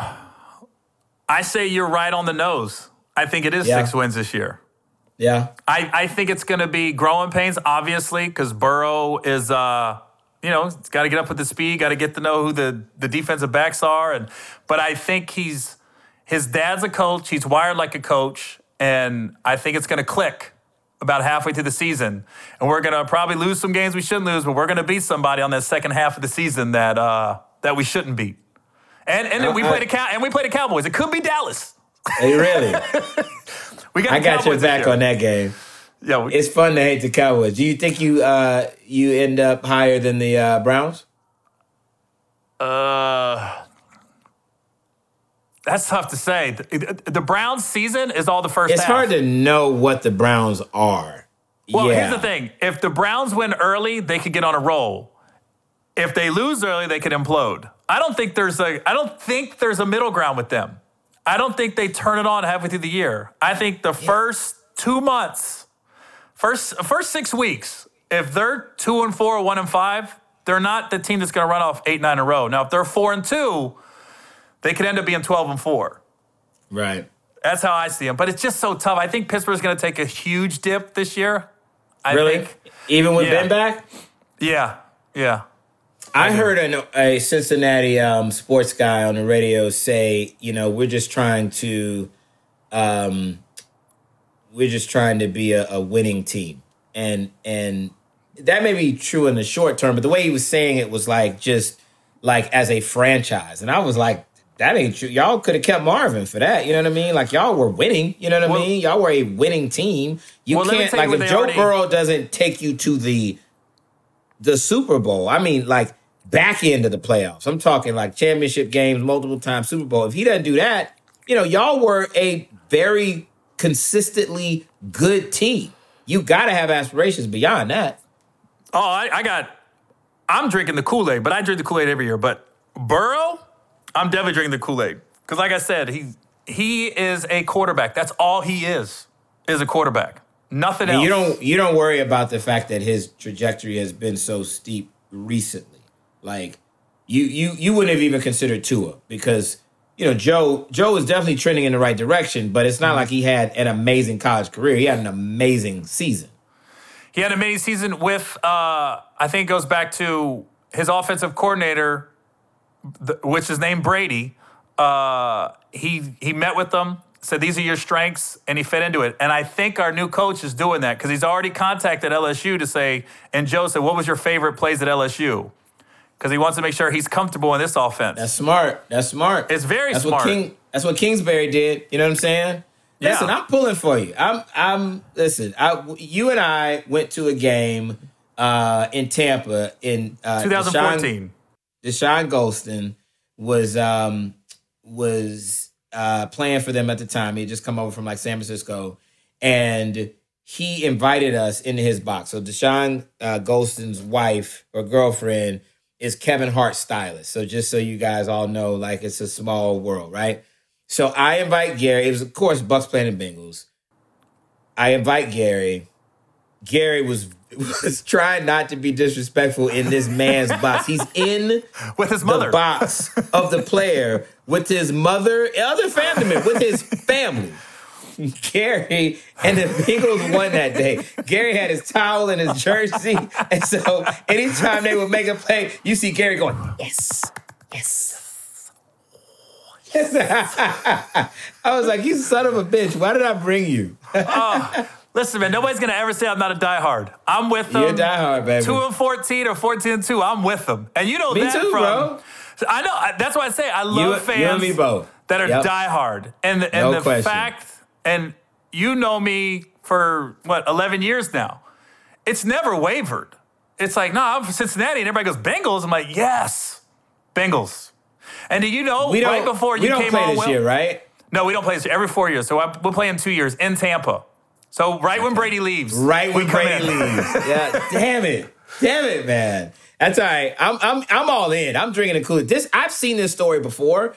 I say you're right on the nose. I think it is Yeah. six wins this year. Yeah. I, I think it's going to be growing pains, obviously, because Burrow is, uh, you know, he's got to get up with the speed, got to get to know who the, the defensive backs are. And but I think he's his dad's a coach. He's wired like a coach, and I think it's going to click about halfway through the season. And we're going to probably lose some games we shouldn't lose, but we're going to beat somebody on that second half of the season that uh, that we shouldn't beat. And and then we Uh, played a cow and we played the Cowboys. It could be Dallas. Hey, really? We got I got your Cowboys this back on that game. Yeah, we, It's fun to hate the Cowboys. Do you think you uh you end up higher than the uh, Browns? uh, that's tough to say. The, the Browns season is all the first It's half. hard to know what the Browns are. Well, yeah. here's the thing: if the Browns win early, they could get on a roll. If they lose early, they could implode. I don't think there's a. I don't think there's a middle ground with them. I don't think they turn it on halfway through the year. I think the first two months, first first six weeks, if they're two and four one and five, they're not the team that's going to run off eight nine in a row. Now, if they're four and two, they could end up being twelve and four. Right. That's how I see them. But it's just so tough. I think Pittsburgh's going to take a huge dip this year. I Really? think. Even with Yeah. Ben back? Yeah, yeah. I heard a, a Cincinnati um, sports guy on the radio say, you know, we're just trying to, um, we're just trying to be a, a winning team, and and that may be true in the short term, but the way he was saying it was like just like as a franchise, and I was like, that ain't true. Y'all could have kept Marvin for that. You know what I mean? Like y'all were winning. You know what I mean? Y'all were a winning team. You Well, can't like if Joe already- Burrow doesn't take you to the the Super Bowl. I mean, like back end of the playoffs. I'm talking like championship games, multiple times Super Bowl. If he doesn't do that, you know, y'all were a very consistently good team. You got to have aspirations beyond that. Oh, I, I got. I'm drinking the Kool Aid, but I drink the Kool Aid every year. But Burrow, I'm definitely drinking the Kool Aid because, like I said, he he is a quarterback. That's all he is is a quarterback. Nothing else. you don't you don't worry about the fact that his trajectory has been so steep recently. Like you you you wouldn't have even considered Tua because you know Joe Joe is definitely trending in the right direction, but it's not like he had an amazing college career. He had an amazing season. He had an amazing season with. Uh, I think it goes back to his offensive coordinator, th- which is named Brady. Uh, he he met with them, said these are your strengths, and he fit into it. And I think our new coach is doing that because he's already contacted LSU to say. And Joe said, "What was your favorite plays at LSU?" Because he wants to make sure he's comfortable in this offense. That's smart. That's smart. It's very that's smart. What King, that's what Kingsbury did. You know what I'm saying? Yeah. Listen, I'm pulling for you. I'm I'm listen. I you and I went to a game uh, in Tampa in uh, Dashon- 2014. Dashon Goldson was um was uh playing for them at the time. He had just come over from like San Francisco, and he invited us into his box. So Dashon uh, Goldson's wife or girlfriend is Kevin Hart's stylist. So just so you guys all know, like it's a small world, right? So I invite Gary. It was of course Bucs playing the Bengals. I invite Gary. Gary was was trying not to be disrespectful in this man's box. He's in with his the mother. box of the player with his mother, other family members, with his family. Gary and the Bengals won that day. Gary had his towel and his jersey, and so anytime they would make a play, you see Gary going, "Yes, yes." I was like, "You son of a bitch! Why did I bring you?" Ah. Listen, man, nobody's gonna ever say I'm not a diehard. I'm with them. You're a diehard, baby. Two and fourteen or fourteen and two. I'm with them, and you know Me that too, from. bro. I know. That's why I say I love You- fans you and me both. that are Yep. diehard, and the, and No the question. fact, and you know me for what 11 years now. It's never wavered. It's like, no, I'm from Cincinnati, and everybody goes Bengals. I'm like, yes, Bengals. And do you know We right before you we don't came play on, this Will- year, right? no, we don't play this year. every four years. So I, we'll play in two years in Tampa. So right when Brady leaves, Right when Brady in. leaves. Yeah, damn it, damn it, man. That's all right. I'm I'm I'm all in. I'm drinking a Kool. This I've seen this story before.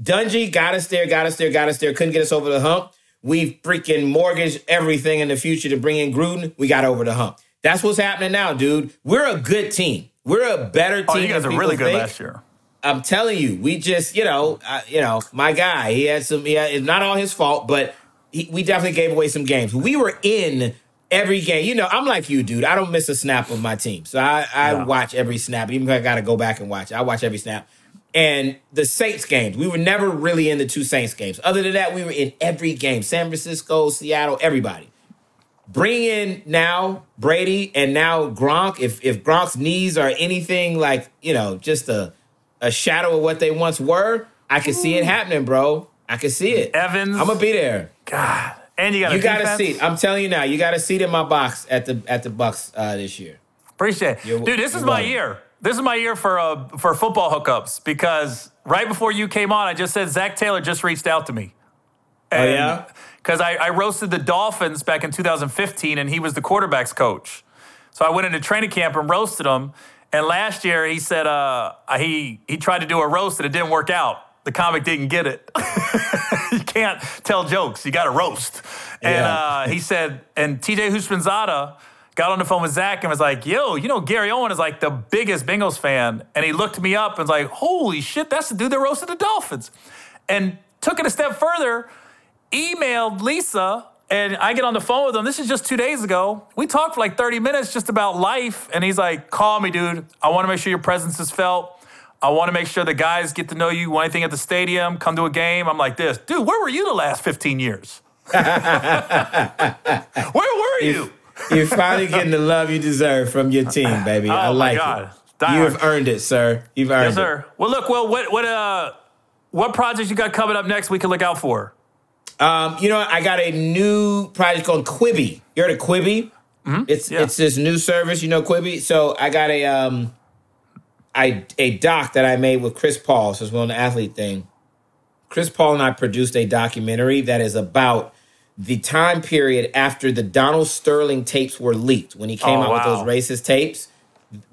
Dungy got us there, got us there, got us there. Couldn't get us over the hump. We freaking mortgaged everything in the future to bring in Gruden. We got over the hump. That's what's happening now, dude. We're a good team. We're a better team. Oh, you guys than are really good think. last year. I'm telling you, we just, you know, uh, you know, my guy, he had some, yeah, it's not all his fault, but he, we definitely gave away some games. We were in every game. You know, I'm like you, dude. I don't miss a snap of my team. So I, I watch every snap, even if I got to go back and watch. I watch every snap. And the Saints games, we were never really in the two Saints games. Other than that, we were in every game San Francisco, Seattle, everybody. Bring in now Brady and now Gronk. If if Gronk's knees are anything like you know just a a shadow of what they once were, I can see it happening, bro. I can see it. Evans. I'm gonna be there. God, And you got a You got a seat. I'm telling you now, you got a seat in my box at the at the Bucs uh, this year. Appreciate it. You're- Dude, this is my welcome. year. This is my year for uh, for football hookups because right before you came on, I just said Zac Taylor just reached out to me. Oh yeah. Because I, I roasted the Dolphins back in 2015, and he was the quarterbacks coach. So I went into training camp and roasted him. And last year he said uh, he he tried to do a roast and it didn't work out. The comic didn't get it. you can't tell jokes. You got to roast. And Yeah. uh, he said, and TJ Houshmandzadeh got on the phone with Zac and was like, "Yo, you know Gary Owen is like the biggest Bengals fan." And he looked me up and was like, "Holy shit, that's the dude that roasted the Dolphins." And took it a step further, emailed Lisa, and I get on the phone with him. This is just two days ago. We talked for like 30 minutes just about life. And he's like, call me, dude. I want to make sure your presence is felt. I want to make sure the guys get to know you. Want anything at the stadium? Come to a game. I'm like this, dude. Where were you the last 15 years? where were you? You're finally getting the love you deserve from your team, baby. I Oh, my like God. it. You have earned it, sir. You've earned it. Yes, sir. Well, look. Well, what what uh what projects you got coming up next? We can look out for. Um, you know, I got a new project called Quibi. You heard of Quibi? It's Mm-hmm. Yeah. it's this new service, you know, Quibi. So I got a um, I a doc that I made with Chris Paul. So it's on the athlete thing. Chris Paul and I produced a documentary that is about the time period after the Donald Sterling tapes were leaked when he came Oh, out wow. with those racist tapes.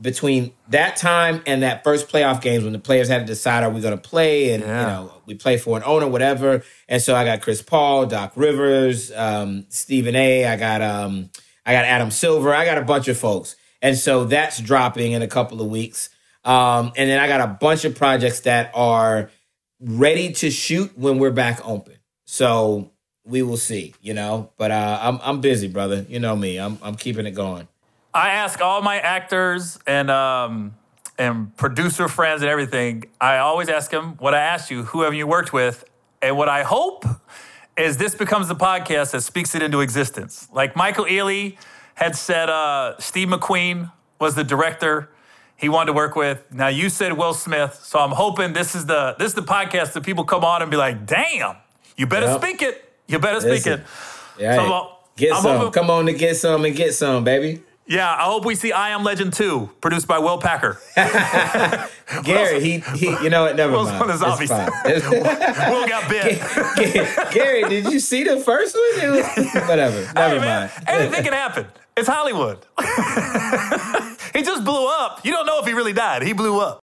Between that time and that first playoff games when the players had to decide are we going to play and Yeah. you know we play for an owner whatever and so I got Chris Paul, Doc Rivers, um, Stephen A. I got um, I got Adam Silver. I got a bunch of folks and so that's dropping in a couple of weeks. Um, and then I got a bunch of projects that are ready to shoot when we're back open. So we will see, you know. But uh, I'm I'm busy, brother. You know me. I'm I'm keeping it going. I ask all my actors and um, and producer friends and everything. I always ask them what I asked you, who have you worked with, and what I hope is this becomes the podcast that speaks it into existence. Like Michael Ealy had said, uh, Steve McQueen was the director he wanted to work with. Now you said Will Smith, so I'm hoping this is the this is the podcast that people come on and be like, "Damn, you better Yep. speak it. You better speak it." Yeah. So I'm- get I'm some. hoping- Come on to get some and get some, baby. Yeah, I hope we see I Am Legend 2, produced by Will Packer. Gary, he he. You know what? Never Will's mind. one of the It's zombies. fine. Will got bit. Gary, did you see the first one? It was, whatever. Never Hey, man, mind. anything can happen. It's Hollywood. he just blew up. You don't know if he really died. He blew up.